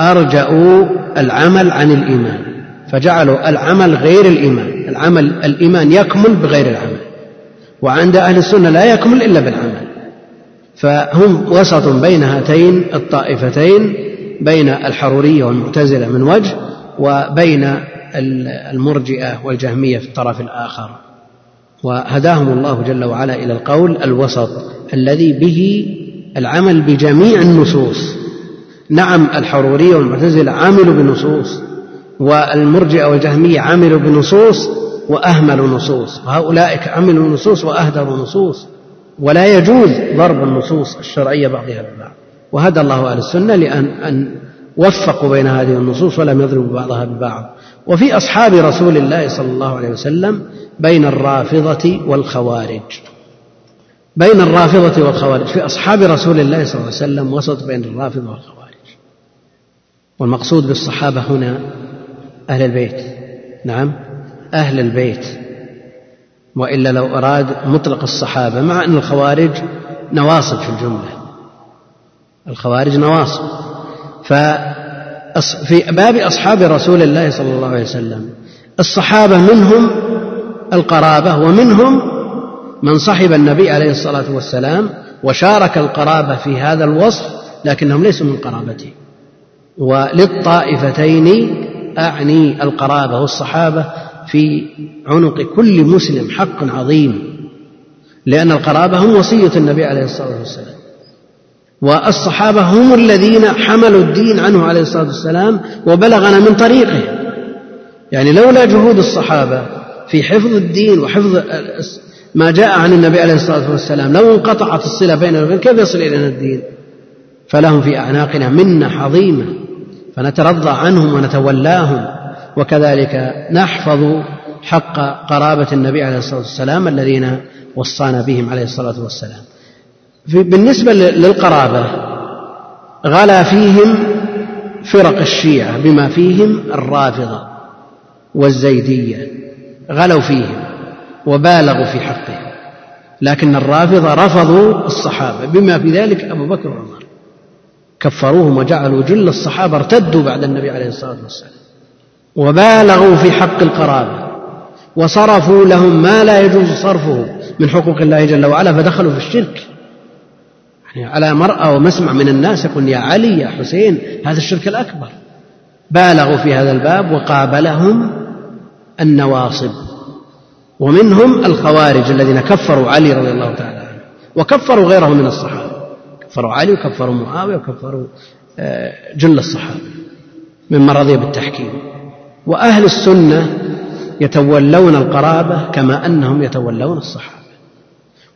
أرجأوا العمل عن الإيمان فجعلوا العمل غير الإيمان العمل الإيمان يكمل بغير العمل وعند أهل السنة لا يكمل إلا بالعمل. فهم وسط بين هاتين الطائفتين بين الحرورية والمعتزلة من وجه وبين المرجئة والجهمية في الطرف الآخر. وهداهم الله جل وعلا إلى القول الوسط الذي به العمل بجميع النصوص. نعم الحرورية والمعتزلة عملوا بنصوص والمرجئة والجهمية عملوا بنصوص وأهملوا نصوص. وهؤلاء عملوا نصوص وأهدروا نصوص. ولا يجوز ضرب النصوص الشرعية بعضها ببعض وهدى الله أهل السنة لأن أن وفقوا بين هذه النصوص ولم يضربوا بعضها ببعض. وفي أصحاب رسول الله صلى الله عليه وسلم بين الرافضة والخوارج. بين الرافضة والخوارج. في أصحاب رسول الله صلى الله عليه وسلم وسط بين الرافضة والخوارج. والمقصود بالصحابة هنا أهل البيت. نعم؟ أهل البيت. وإلا لو أراد مطلق الصحابة مع أن الخوارج نواصب في الجملة. الخوارج نواصب. ف في باب أصحاب رسول الله صلى الله عليه وسلم الصحابة منهم القرابة ومنهم من صحب النبي عليه الصلاة والسلام وشارك القرابة في هذا الوصف لكنهم ليسوا من قرابته. وللطائفتين أعني القرابة والصحابة في عنق كل مسلم حق عظيم لأن القرابة هم وصية النبي عليه الصلاة والسلام. والصحابة هم الذين حملوا الدين عنه عليه الصلاة والسلام وبلغنا من طريقه. يعني لولا جهود الصحابة في حفظ الدين وحفظ ما جاء عن النبي عليه الصلاة والسلام لو انقطعت الصلة بيننا وبين كيف يصل إلينا الدين؟ فلهم في أعناقنا منة عظيمة فنترضى عنهم ونتولاهم. وكذلك نحفظ حق قرابة النبي عليه الصلاة والسلام الذين وصانا بهم عليه الصلاة والسلام. بالنسبة للقرابة غلا فيهم فرق الشيعة بما فيهم الرافضة والزيدية. غلوا فيهم وبالغوا في حقهم. لكن الرافضة رفضوا الصحابة بما في ذلك أبو بكر وعمر. كفروهم وجعلوا جل الصحابة ارتدوا بعد النبي عليه الصلاة والسلام. وبالغوا في حق القرابة وصرفوا لهم ما لا يجوز صرفه من حقوق الله جل وعلا فدخلوا في الشرك. يعني على مرأى ومسمع من الناس يقول يا علي يا حسين هذا الشرك الأكبر. بالغوا في هذا الباب وقابلهم النواصب ومنهم الخوارج الذين كفروا علي رضي الله تعالى عنه وكفروا غيره من الصحابة. كفروا علي وكفروا معاوية وكفروا آه، جل الصحابة ممن رضي بالتحكيم. وأهل السنة يتولون القرابة كما أنهم يتولون الصحابة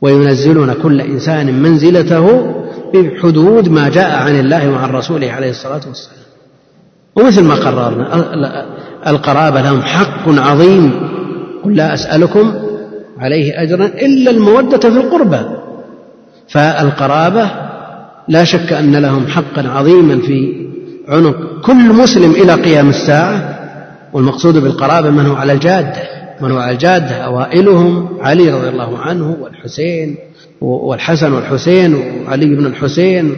وينزلون كل إنسان منزلته بحدود ما جاء عن الله وعن رسوله عليه الصلاة والسلام. ومثل ما قررنا القرابة لهم حق عظيم. قل لا أسألكم عليه أجرا إلا المودة في القربى. فالقرابة لا شك أن لهم حقا عظيما في عنق كل مسلم إلى قيام الساعة. والمقصود بالقرابة من هو على الجادة من هو على الجادة أوائلهم علي رضي الله عنه والحسين والحسن والحسين وعلي بن الحسين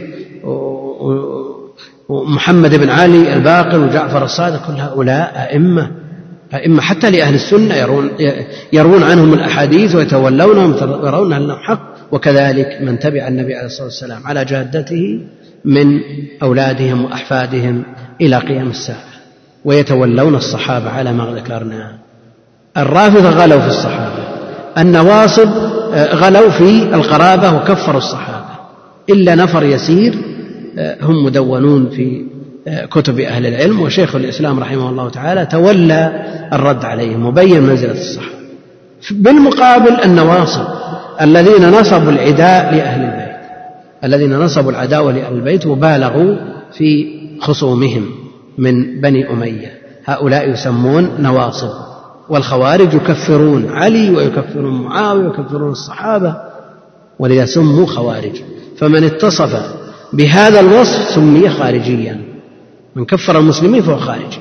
ومحمد بن علي الباقر وجعفر الصادق كل هؤلاء أئمة أئمة حتى لأهل السنة يرون, يرون عنهم الأحاديث ويتولونهم يرون أنهم حق. وكذلك من تبع النبي عليه الصلاة والسلام على جادته من أولادهم وأحفادهم إلى قيام الساعة. ويتولون الصحابة على ما ذكرنا. الرافضة غلوا في الصحابة. النواصب آه، غلوا في القرابة وكفروا الصحابة. إلا نفر يسير آه، هم مدونون في آه، كتب أهل العلم وشيخ الإسلام رحمه الله تعالى تولى الرد عليهم وبين منزلة الصحابة. بالمقابل النواصب الذين نصبوا العداء لأهل البيت. الذين نصبوا العداوة لأهل البيت وبالغوا في خصومهم. من بني أمية. هؤلاء يسمون نواصب والخوارج يكفرون علي ويكفرون معاوية ويكفرون الصحابة ولذا سموا خوارج. فمن اتصف بهذا الوصف سمي خارجيا. من كفر المسلمين فهو خارجي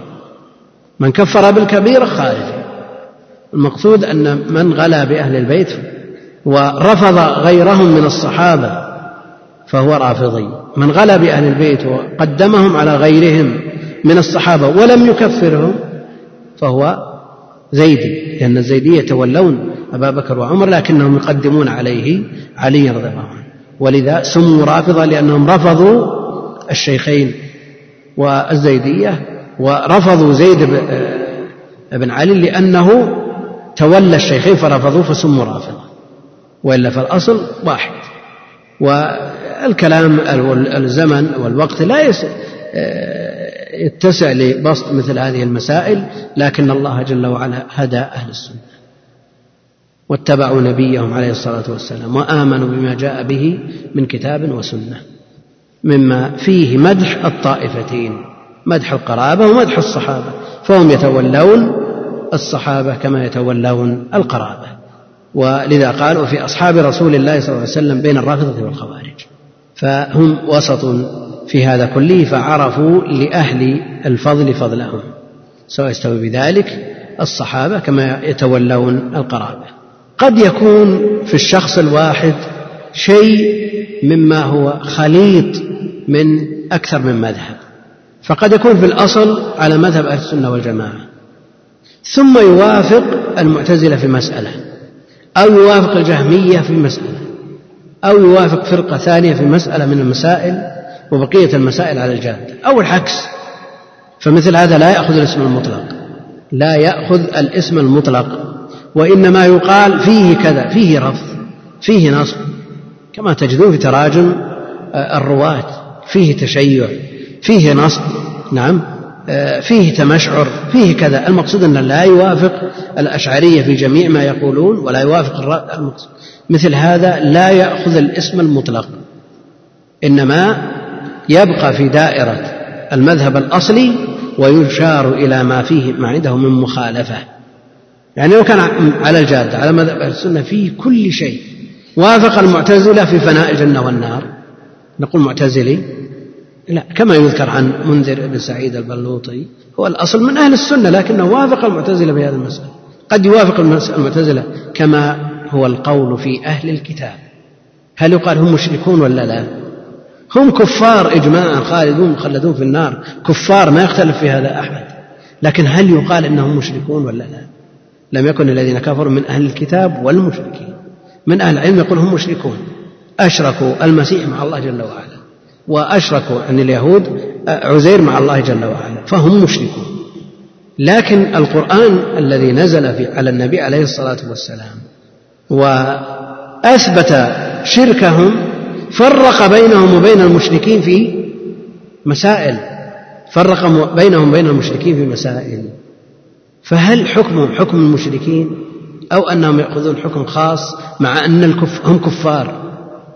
من كفر بالكبيرة خارجي المقصود أن من غلا بأهل البيت ورفض غيرهم من الصحابة فهو رافضي. من غلا بأهل البيت وقدمهم على غيرهم من الصحابة ولم يكفرهم فهو زيدي لأن الزيدية يتولون أبا بكر وعمر لكنهم يقدمون عليه علي رضي الله عنه. ولذا سموا رافضة لأنهم رفضوا الشيخين والزيدية ورفضوا زيد بن علي لأنه تولى الشيخين فرفضوه فسموا رافضة وإلا فالأصل واحد. والكلام الزمن والوقت لا يتسع لبسط مثل هذه المسائل لكن الله جل وعلا هدى أهل السنة واتبعوا نبيهم عليه الصلاة والسلام وآمنوا بما جاء به من كتاب وسنة مما فيه مدح الطائفتين مدح القرابة ومدح الصحابة فهم يتولون الصحابة كما يتولون القرابة. ولذا قالوا في أصحاب رسول الله صلى الله عليه وسلم بين الرافضة والخوارج فهم وسط في هذا كله فعرفوا لأهل الفضل فضلهم سواء يستوي بذلك الصحابة كما يتولون القرابة. قد يكون في الشخص الواحد شيء مما هو خليط من أكثر من مذهب فقد يكون في الأصل على مذهب أهل السنة والجماعة. ثم يوافق المعتزلة في مسألة أو يوافق الجهمية في مسألة أو يوافق فرقة ثانية في مسألة من المسائل وبقية المسائل على الجادة أو العكس فمثل هذا لا يأخذ الاسم المطلق. لا يأخذ الاسم المطلق وإنما يقال فيه كذا فيه رفض فيه نصب. كما تجدون في تراجم آه، الرواة فيه تشيع فيه نصب نعم آه، فيه تمشعر فيه كذا. المقصود أن لا يوافق الأشعرية في جميع ما يقولون ولا يوافق المقصود. مثل هذا لا يأخذ الاسم المطلق إنما يبقى في دائرة المذهب الأصلي ويشار إلى ما فيه ما عنده من مخالفة. يعني لو كان على الجادة على مذهب أهل السنة فيه كل شيء. وافق المعتزلة في فناء الجنة والنار. نقول معتزلي؟ لا كما يذكر عن منذر بن سعيد البلوطي. هو الأصل من أهل السنة لكنه وافق المعتزلة بهذه المسألة. قد يوافق المعتزلة كما هو القول في أهل الكتاب. هل يقال هم مشركون ولا لا؟ هم كفار إجماعا خالدون مخلدون في النار. كفار ما يختلف في هذا أحد. لكن هل يقال إنهم مشركون ولا لا؟ لم يكن الذين كفروا من أهل الكتاب والمشركين. من أهل العلم يقول هم مشركون. أشركوا المسيح مع الله جل وعلا. وأشركوا أن اليهود عزير مع الله جل وعلا. فهم مشركون. لكن القرآن الذي نزل في على النبي عليه الصلاة والسلام وأثبت شركهم فرق بينهم وبين المشركين في مسائل. فرق بينهم وبين المشركين في مسائل. فهل حكمهم حكم المشركين أو أنهم يأخذون حكم خاص مع أن الكف هم كفار؟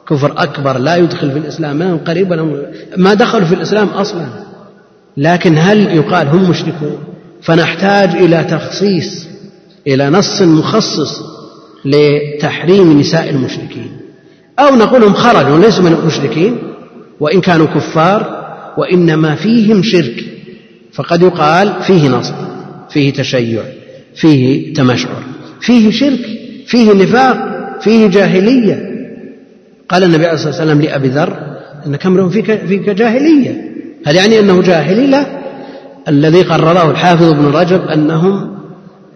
كفر أكبر لا يدخل في الإسلام ما هم قريبا ما دخلوا في الإسلام أصلا. لكن هل يقال هم مشركون؟ فنحتاج إلى تخصيص إلى نص مخصص لتحريم نساء المشركين. أو نقول هم خرجوا ليسوا من المشركين. وإن كانوا كفار وإنما فيهم شرك. فقد يقال فيه نصب فيه تشيع فيه تمشعر فيه شرك فيه نفاق فيه جاهلية. قال النبي عليه الصلاة والسلام لأبي ذر إنك امرؤ فيك, فيك جاهلية. هل يعني أنه جاهلي؟ لا. الذي قرره الحافظ ابن رجب أنهم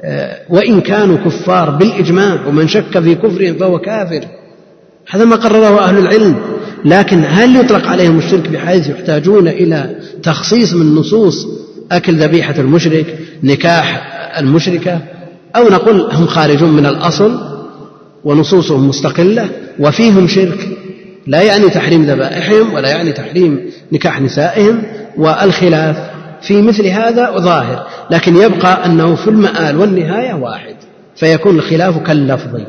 آه، وإن كانوا كفار بالإجماع ومن شك في كفرهم فهو كافر. هذا ما قرره أهل العلم. لكن هل يطلق عليهم الشرك بحيث يحتاجون إلى تخصيص من نصوص أكل ذبيحة المشرك نكاح المشركة؟ أو نقول هم خارجون من الأصل ونصوصهم مستقلة وفيهم شرك؟ لا يعني تحريم ذبائحهم ولا يعني تحريم نكاح نسائهم والخلاف في مثل هذا ظاهر. لكن يبقى أنه في المآل والنهاية واحد فيكون الخلاف كاللفظ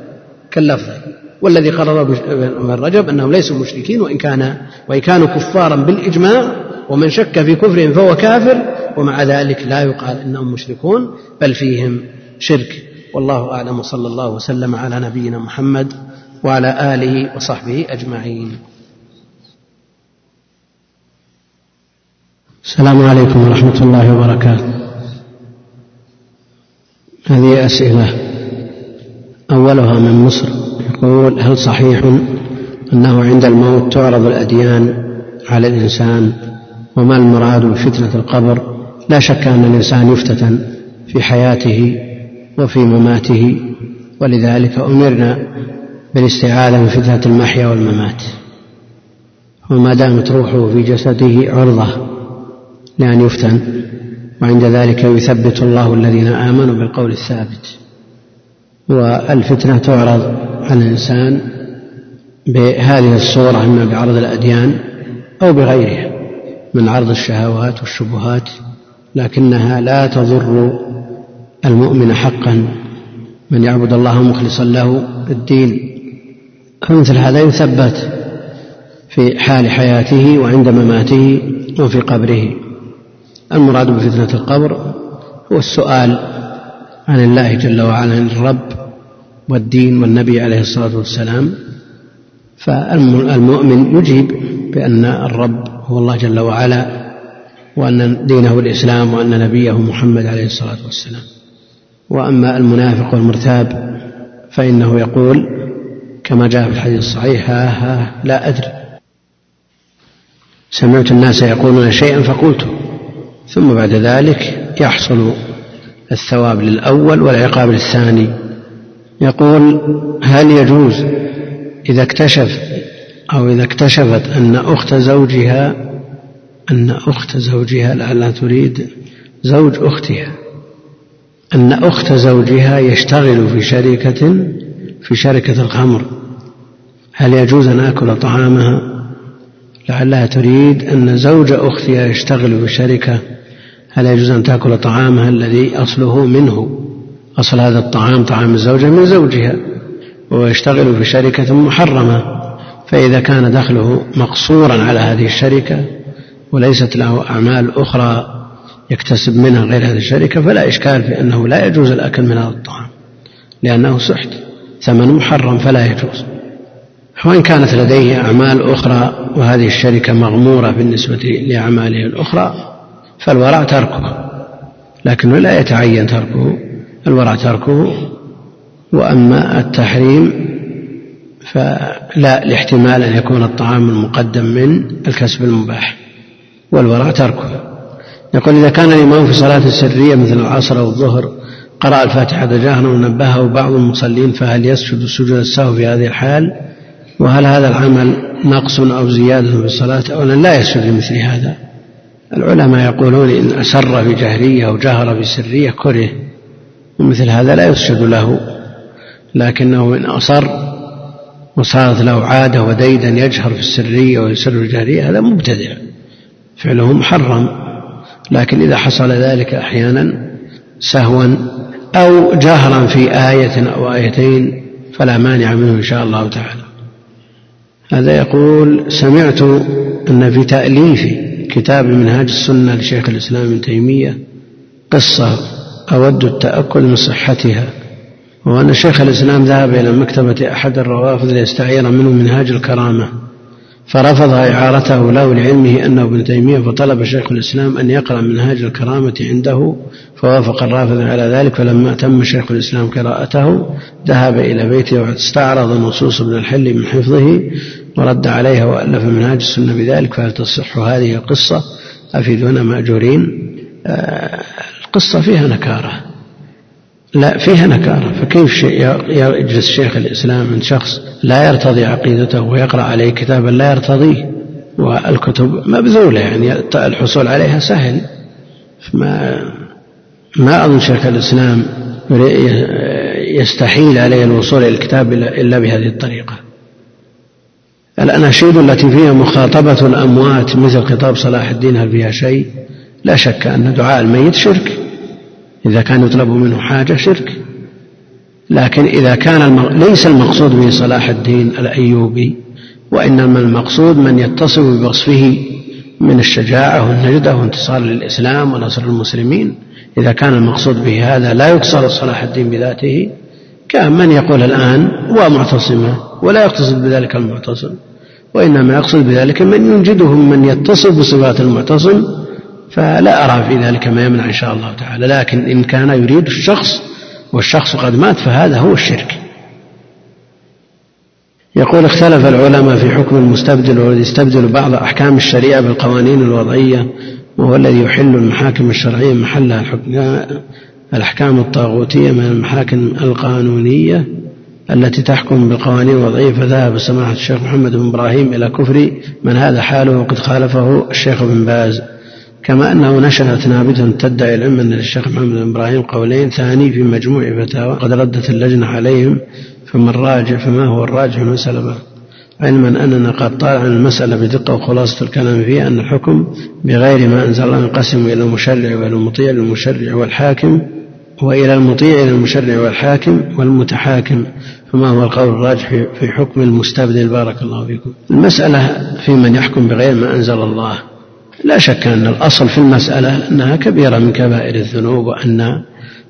كاللفظ. والذي قرر ابن رجب أنهم ليسوا مشركين وإن كان وإن كانوا كفارا بالإجماع ومن شك في كفرهم فهو كافر ومع ذلك لا يقال إنهم مشركون بل فيهم شرك. والله أعلم. وصلى الله وسلم على نبينا محمد وعلى آله وصحبه أجمعين. السلام عليكم ورحمة الله وبركاته. هذه أسئلة أولها من مصر. يقول هل صحيح أنه عند الموت تعرض الأديان على الإنسان وما المراد بفتنة القبر؟ لا شك أن الإنسان يفتتن في حياته وفي مماته ولذلك أمرنا بالاستعاذة من فتنة المحيا والممات. وما دامت روحه في جسده عرضة لأن يفتن وعند ذلك يثبت الله الذين آمنوا بالقول الثابت. والفتنة تعرض على الإنسان بهذه الصورة إما بعرض الأديان أو بغيرها من عرض الشهوات والشبهات لكنها لا تضر المؤمن حقا. من يعبد الله مخلصا له الدين. فمثل هذا يثبت في حال حياته وعند مماته وفي قبره. المراد بفتنة القبر هو السؤال عن الله جل وعلا عن الرب والدين والنبي عليه الصلاة والسلام. فالمؤمن يجيب بأن الرب هو الله جل وعلا وأن دينه الإسلام وأن نبيه محمد عليه الصلاة والسلام. وأما المنافق والمرتاب فإنه يقول كما جاء في الحديث الصحيح ها ها لا أدري. سمعت الناس يقولون شيئا فقلته ثم بعد ذلك يحصل الثواب للأول والعقاب للثاني. يقول هل يجوز إذا اكتشف أو إذا اكتشفت أن أخت زوجها أن أخت زوجها لعلها تريد زوج أختها أن أخت زوجها يشتغل في شركة في شركة الخمر هل يجوز أن آكل طعامها؟ لعلها تريد أن زوج أختها يشتغل في شركة هل يجوز أن تأكل طعامها الذي أصله منه؟ أصل هذا الطعام طعام الزوجة من زوجها وهو يشتغل في شركة محرمة. فإذا كان دخله مقصورا على هذه الشركة وليست له أعمال أخرى يكتسب منها غير هذه الشركة فلا إشكال في أنه لا يجوز الأكل من هذا الطعام لأنه سحت ثمن محرم فلا يجوز. وإن كانت لديه أعمال أخرى وهذه الشركة مغمورة بالنسبة لأعماله الأخرى فالورع تركه لكنه لا يتعين تركه الورع تركه. وأما التحريم فلا لاحتمال أن يكون الطعام المقدم من الكسب المباح والورع تركه. يقول إذا كان الإمام في صلاة سرية مثل العصر أو الظهر قرأ الفاتحة جهرا ونبهه بعض المصلين فهل يسجد سجود السهو في هذه الحال؟ وهل هذا العمل نقص أو زيادة في الصلاة أولا لا يسجد لمثل هذا. العلماء يقولون إن أسر بجهرية أو جهر بسرية كره ومثل هذا لا يسجد له لكنه إن أصر وصارت له عادة وديدا يجهر في السرية ويسر في الجهرية هذا مبتدع فعله محرم لكن إذا حصل ذلك أحيانا سهوا أو جهرا في آية أو آيتين فلا مانع منه إن شاء الله تعالى. هذا يقول سمعت أن في تأليف كتاب منهاج السنة لشيخ الإسلام ابن تيمية قصة أود التأكد من صحتها. وأن شيخ الإسلام ذهب إلى مكتبة أحد الروافض ليستعير منه منهاج الكرامة فرفض إعارته له لعلمه أنه ابن تيمية فطلب شيخ الإسلام أن يقرأ منهاج الكرامة عنده فوافق الرافض على ذلك. فلما تم شيخ الإسلام قراءته ذهب إلى بيته واستعرض نصوص ابن الحل من حفظه ورد عليها وألف منهاج السنة بذلك فهل تصح هذه القصة؟ أفيدونا مأجورين. آه، القصة فيها نكارة. لا فيها نكارة. فكيف يجلس شيخ الإسلام من شخص لا يرتضي عقيدته ويقرأ عليه كتابا لا يرتضيه؟ والكتب مبذولة يعني الحصول عليها سهل. ما ما أظن شيخ الإسلام يستحيل عليه الوصول إلى الكتاب إلا بهذه الطريقة. الأناشيد التي فيها مخاطبة الأموات مثل خطاب صلاح الدين هل فيها شيء؟ لا شك أن دعاء الميت شرك. إذا كان يطلب منه حاجة شرك. لكن إذا كان الم... ليس المقصود به صلاح الدين الأيوبي وإنما المقصود من يتصف بوصفه من الشجاعة والنجدة وانتصار للإسلام ونصر المسلمين. إذا كان المقصود به هذا لا يقصد صلاح الدين بذاته كأن من يقول الآن ومعتصمة ولا يقتصد بذلك المعتصم. وإنما يقصد بذلك من ينجدهم من يتصف بصفات المعتصم فلا أرى في ذلك ما يمنع إن شاء الله تعالى. لكن إن كان يريد الشخص والشخص قد مات فهذا هو الشرك. يقول اختلف العلماء في حكم المستبدل والذي يستبدل بعض أحكام الشريعة بالقوانين الوضعية وهو الذي يحل المحاكم الشرعية محلها الأحكام الطاغوتية من المحاكم القانونية. التي تحكم بالقوانين الوضعية فذهب سماحة الشيخ محمد بن إبراهيم إلى كفر من هذا حاله وقد خالفه الشيخ بن باز. كما أنه نشأت نابتة تدعي العلم أن للشيخ محمد بن إبراهيم قولين ثاني في مجموع فتاوى قد ردت اللجنة عليهم فما الراجع فما هو الراجع في المسألة؟ علما أننا قد طالعنا المسألة بدقة وخلاصة الكلام فيها أن الحكم بغير ما أنزل الله ينقسم إلى المشرع وإلى المطيع للمشرع والحاكم. وإلى المطيع إلى المشرع والحاكم والمتحاكم فما هو القول الراجح في حكم المستبدل. بارك الله فيكم. المسألة في من يحكم بغير ما أنزل الله. لا شك أن الأصل في المسألة أنها كبيرة من كبائر الذنوب وأن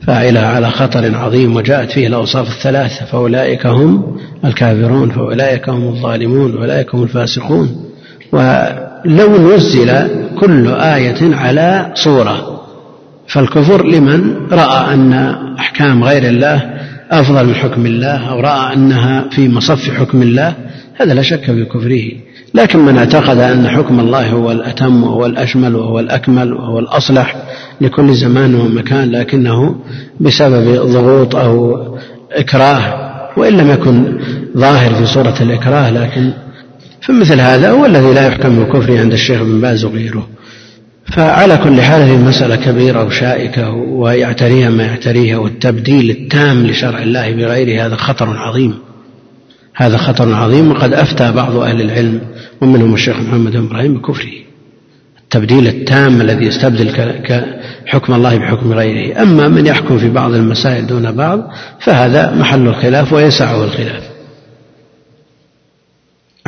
فاعلها على خطر عظيم وجاءت فيه الأوصاف الثلاثة فأولئك هم الكافرون فأولئك هم الظالمون وأولئك هم الفاسقون. ولو نزل كل آية على صورة فالكفر لمن رأى أن أحكام غير الله أفضل من حكم الله أو رأى أنها في مصف حكم الله هذا لا شك في كفره. لكن من اعتقد أن حكم الله هو الأتم وهو الأشمل وهو الأكمل وهو الأصلح لكل زمان ومكان لكنه بسبب ضغوط أو إكراه وإن لم يكن ظاهر في صورة الإكراه لكن فمثل هذا هو الذي لا يحكم بالكفر عند الشيخ بن باز وغيره. فعلى كل حال هذه المسألة كبيرة وشائكة ويعتريها ما يعتريها والتبديل التام لشرع الله بغيره هذا خطر عظيم. هذا خطر عظيم وقد أفتى بعض أهل العلم ومنهم الشيخ محمد بن إبراهيم بكفره. التبديل التام الذي يستبدل حكم الله بحكم غيره. أما من يحكم في بعض المسائل دون بعض فهذا محل الخلاف ويسعه الخلاف.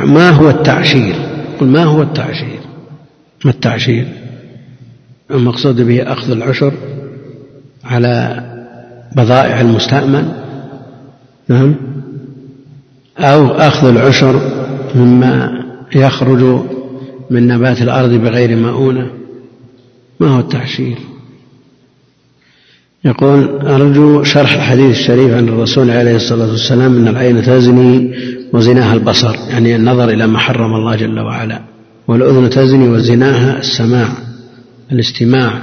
ما هو التعشير؟ قل ما هو التعشير؟ ما التعشير؟ المقصود به أخذ العشر على بضائع المستأمن نعم أو أخذ العشر مما يخرج من نبات الأرض بغير مؤونة ما هو التعشير يقول أرجو شرح الحديث الشريف عن الرسول عليه الصلاة والسلام أن العين تزني وزناها البصر يعني النظر إلى ما حرم الله جل وعلا والأذن تزني وزناها السماع. الاستماع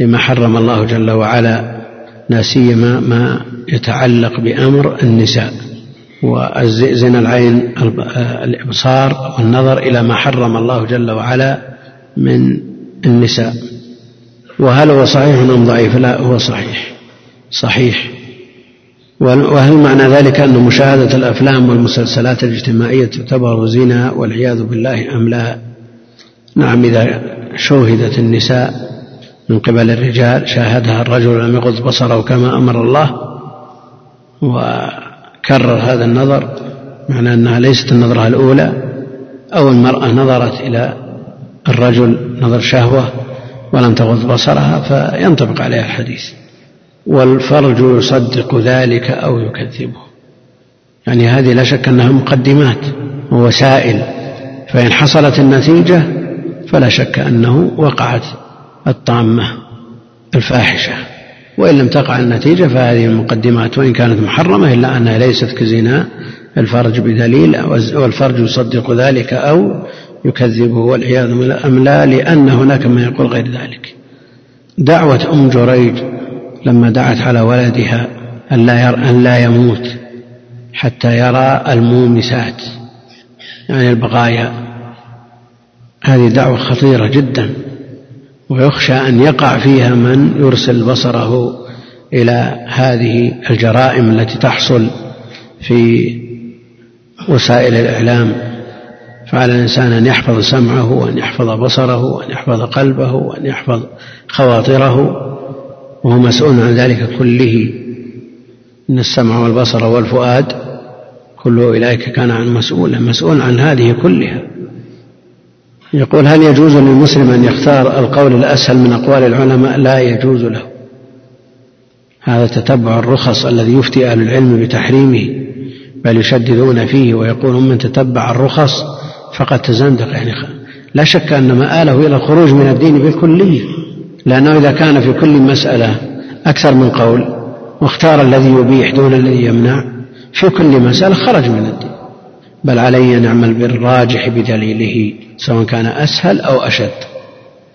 لما حرم الله جل وعلا لا سيما ما يتعلق بأمر النساء وزنا العين الإبصار والنظر إلى ما حرم الله جل وعلا من النساء. وهل هو صحيح أم ضعيف؟ لا هو صحيح. صحيح. وهل معنى ذلك أن مشاهدة الأفلام والمسلسلات الاجتماعية تعتبر زنا والعياذ بالله أم لا؟ نعم إذا شوهدت النساء من قبل الرجال شاهدها الرجل لم يغض بصره كما أمر الله وكرر هذا النظر معنى أنها ليست النظرة الأولى أو المرأة نظرت إلى الرجل نظر شهوة ولم تغض بصرها فينطبق عليها الحديث. والفرج يصدق ذلك أو يكذبه. يعني هذه لا شك أنها مقدمات ووسائل فإن حصلت النتيجة فلا شك أنه وقعت الطامة الفاحشة. وإن لم تقع النتيجة فهذه المقدمات وإن كانت محرمة إلا أنها ليست كزنا الفرج بدليل والفرج يصدق ذلك أو يكذبه والعياذ بالله لأن هناك من يقول غير ذلك. دعوة أم جريج لما دعت على ولدها أن لا, أن لا يموت حتى يرى المومسات يعني البقايا هذه دعوة خطيرة جدا ويخشى أن يقع فيها من يرسل بصره إلى هذه الجرائم التي تحصل في وسائل الإعلام. فعلى الإنسان أن يحفظ سمعه وأن يحفظ بصره وأن يحفظ قلبه وأن يحفظ خواطره. وهو مسؤول عن ذلك كله. إن السمع والبصر والفؤاد كل أولئك كان عن مسؤولا مسؤول عن هذه كلها. يقول هل يجوز للمسلم أن يختار القول الأسهل من أقوال العلماء؟ لا يجوز له. هذا تتبع الرخص الذي يفتي أهل العلم بتحريمه بل يشددون فيه ويقولون من تتبع الرخص فقد تزندق. يعني لا شك أن مآله إلى الخروج من الدين بالكلية لأنه إذا كان في كل مسألة أكثر من قول واختار الذي يبيح دون الذي يمنع في كل مسألة خرج من الدين. بل علي أن يعمل بالراجح بدليله سواء كان أسهل أو أشد.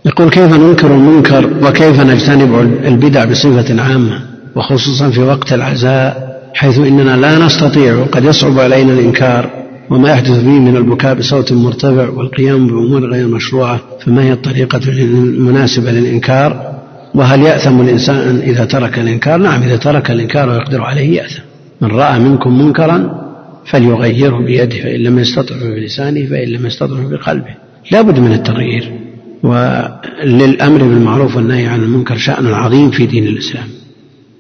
يقول كيف ننكر المنكر وكيف نجتنب البدع بصفة عامة وخصوصا في وقت العزاء حيث إننا لا نستطيع وقد يصعب علينا الإنكار وما يحدث فيه من البكاء بصوت مرتفع والقيام بأمور غير مشروعة فما هي الطريقة المناسبة للإنكار؟ وهل يأثم الإنسان إذا ترك الإنكار؟ نعم إذا ترك الإنكار ويقدر عليه يأثم. من رأى منكم منكرا فليغيره بيده فإن لم يستطع بلسانه فإن لم يستطع بقلبه. لا بد من التغيير وللأمر بالمعروف والنهي عن المنكر شأن عظيم في دين الإسلام.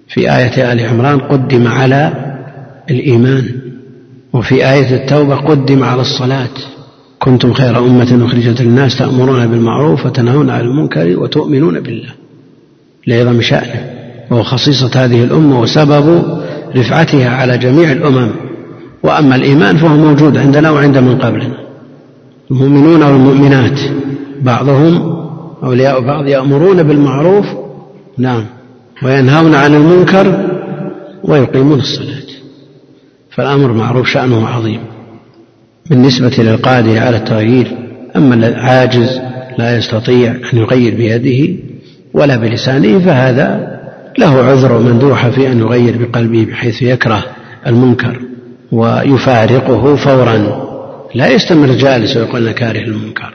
في آية آل عمران قدم على الإيمان وفي آية التوبة قدم على الصلاة. كنتم خير أمة أخرجت للناس تأمرون بالمعروف وتنهون عن المنكر وتؤمنون بالله. لعظم شأنه وهو خصيصة هذه الأمة وسبب رفعتها على جميع الأمم. وأما الإيمان فهو موجود عندنا وعند من قبلنا. المؤمنون والمؤمنات بعضهم أولياء بعض يأمرون بالمعروف نعم وينهون عن المنكر ويقيمون الصلاة. فالأمر معروف شأنه عظيم. بالنسبة للقادر على التغيير أما العاجز لا يستطيع أن يغير بيده ولا بلسانه فهذا له عذر مندوحة في أن يغير بقلبه بحيث يكره المنكر. ويفارقه فورا. لا يستمر جالس ويقول أنا كاره المنكر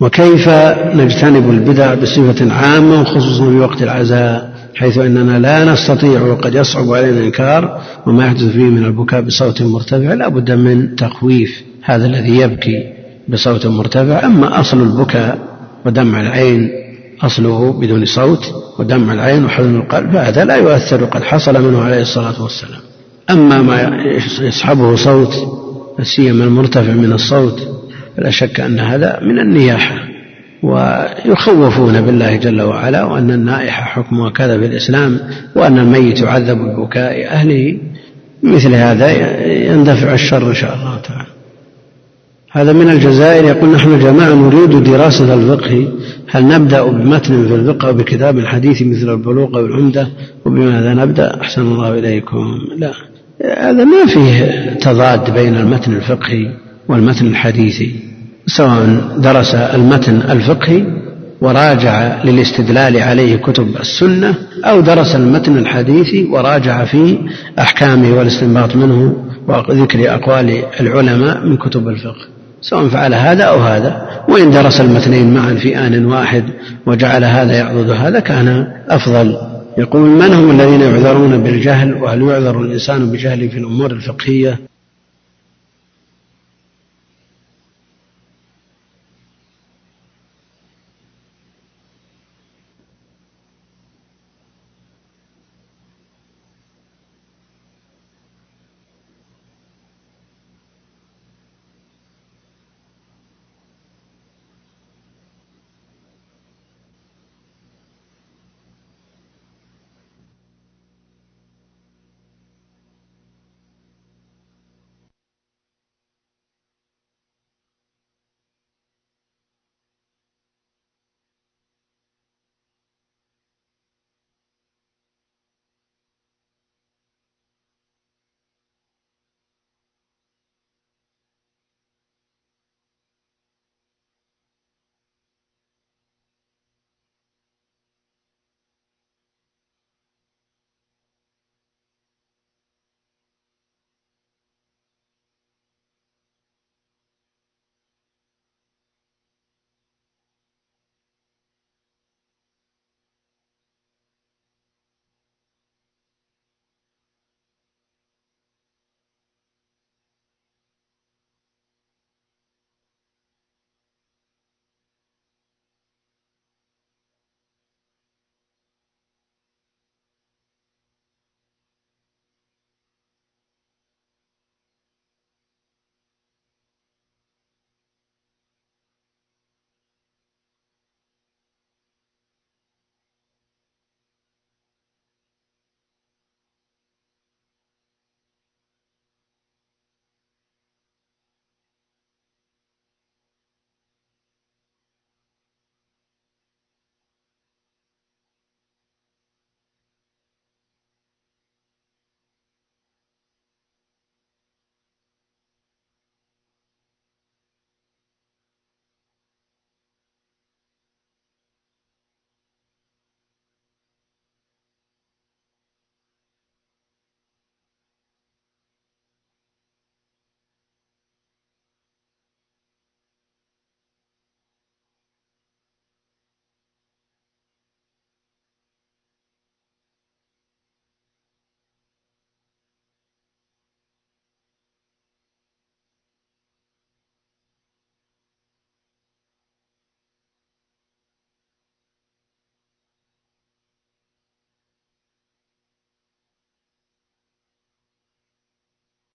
وكيف نجتنب البدع بصفة عامة وخصوصا في وقت العزاء حيث أننا لا نستطيع وقد يصعب علينا الإنكار وما يحدث فيه من البكاء بصوت مرتفع لا بد من تخويف هذا الذي يبكي بصوت مرتفع. أما أصل البكاء ودمع العين أصله بدون صوت ودمع العين وحزن القلب فهذا لا يؤثر وقد حصل منه عليه الصلاة والسلام. أما ما يصحبه صوت سيما المرتفع من الصوت فلا شك أن هذا من النياحة. ويخوفون بالله جل وعلا وأن النائحة حكمها كذا في الإسلام وأن الميت يعذب ببكاء أهله. مثل هذا يندفع الشر إن شاء الله تعالى. هذا من الجزائر. يقول نحن جماعة نريد دراسة الفقه. هل نبدأ بمتن في الفقه أو بكتاب الحديث مثل البلوغ أو العمدة وبماذا نبدأ؟ أحسن الله إليكم. لا. هذا ما فيه تضاد بين المتن الفقهي والمتن الحديثي سواء درس المتن الفقهي وراجع للاستدلال عليه كتب السنة أو درس المتن الحديثي وراجع في أحكامه والاستنباط منه وذكر أقوال العلماء من كتب الفقه. سواء فعل هذا أو هذا وإن درس المتنين معا في آن واحد وجعل هذا يعضد هذا كان أفضل. يقول من هم الذين يعذرون بالجهل وهل يعذر الإنسان بجهله في الأمور الفقهية؟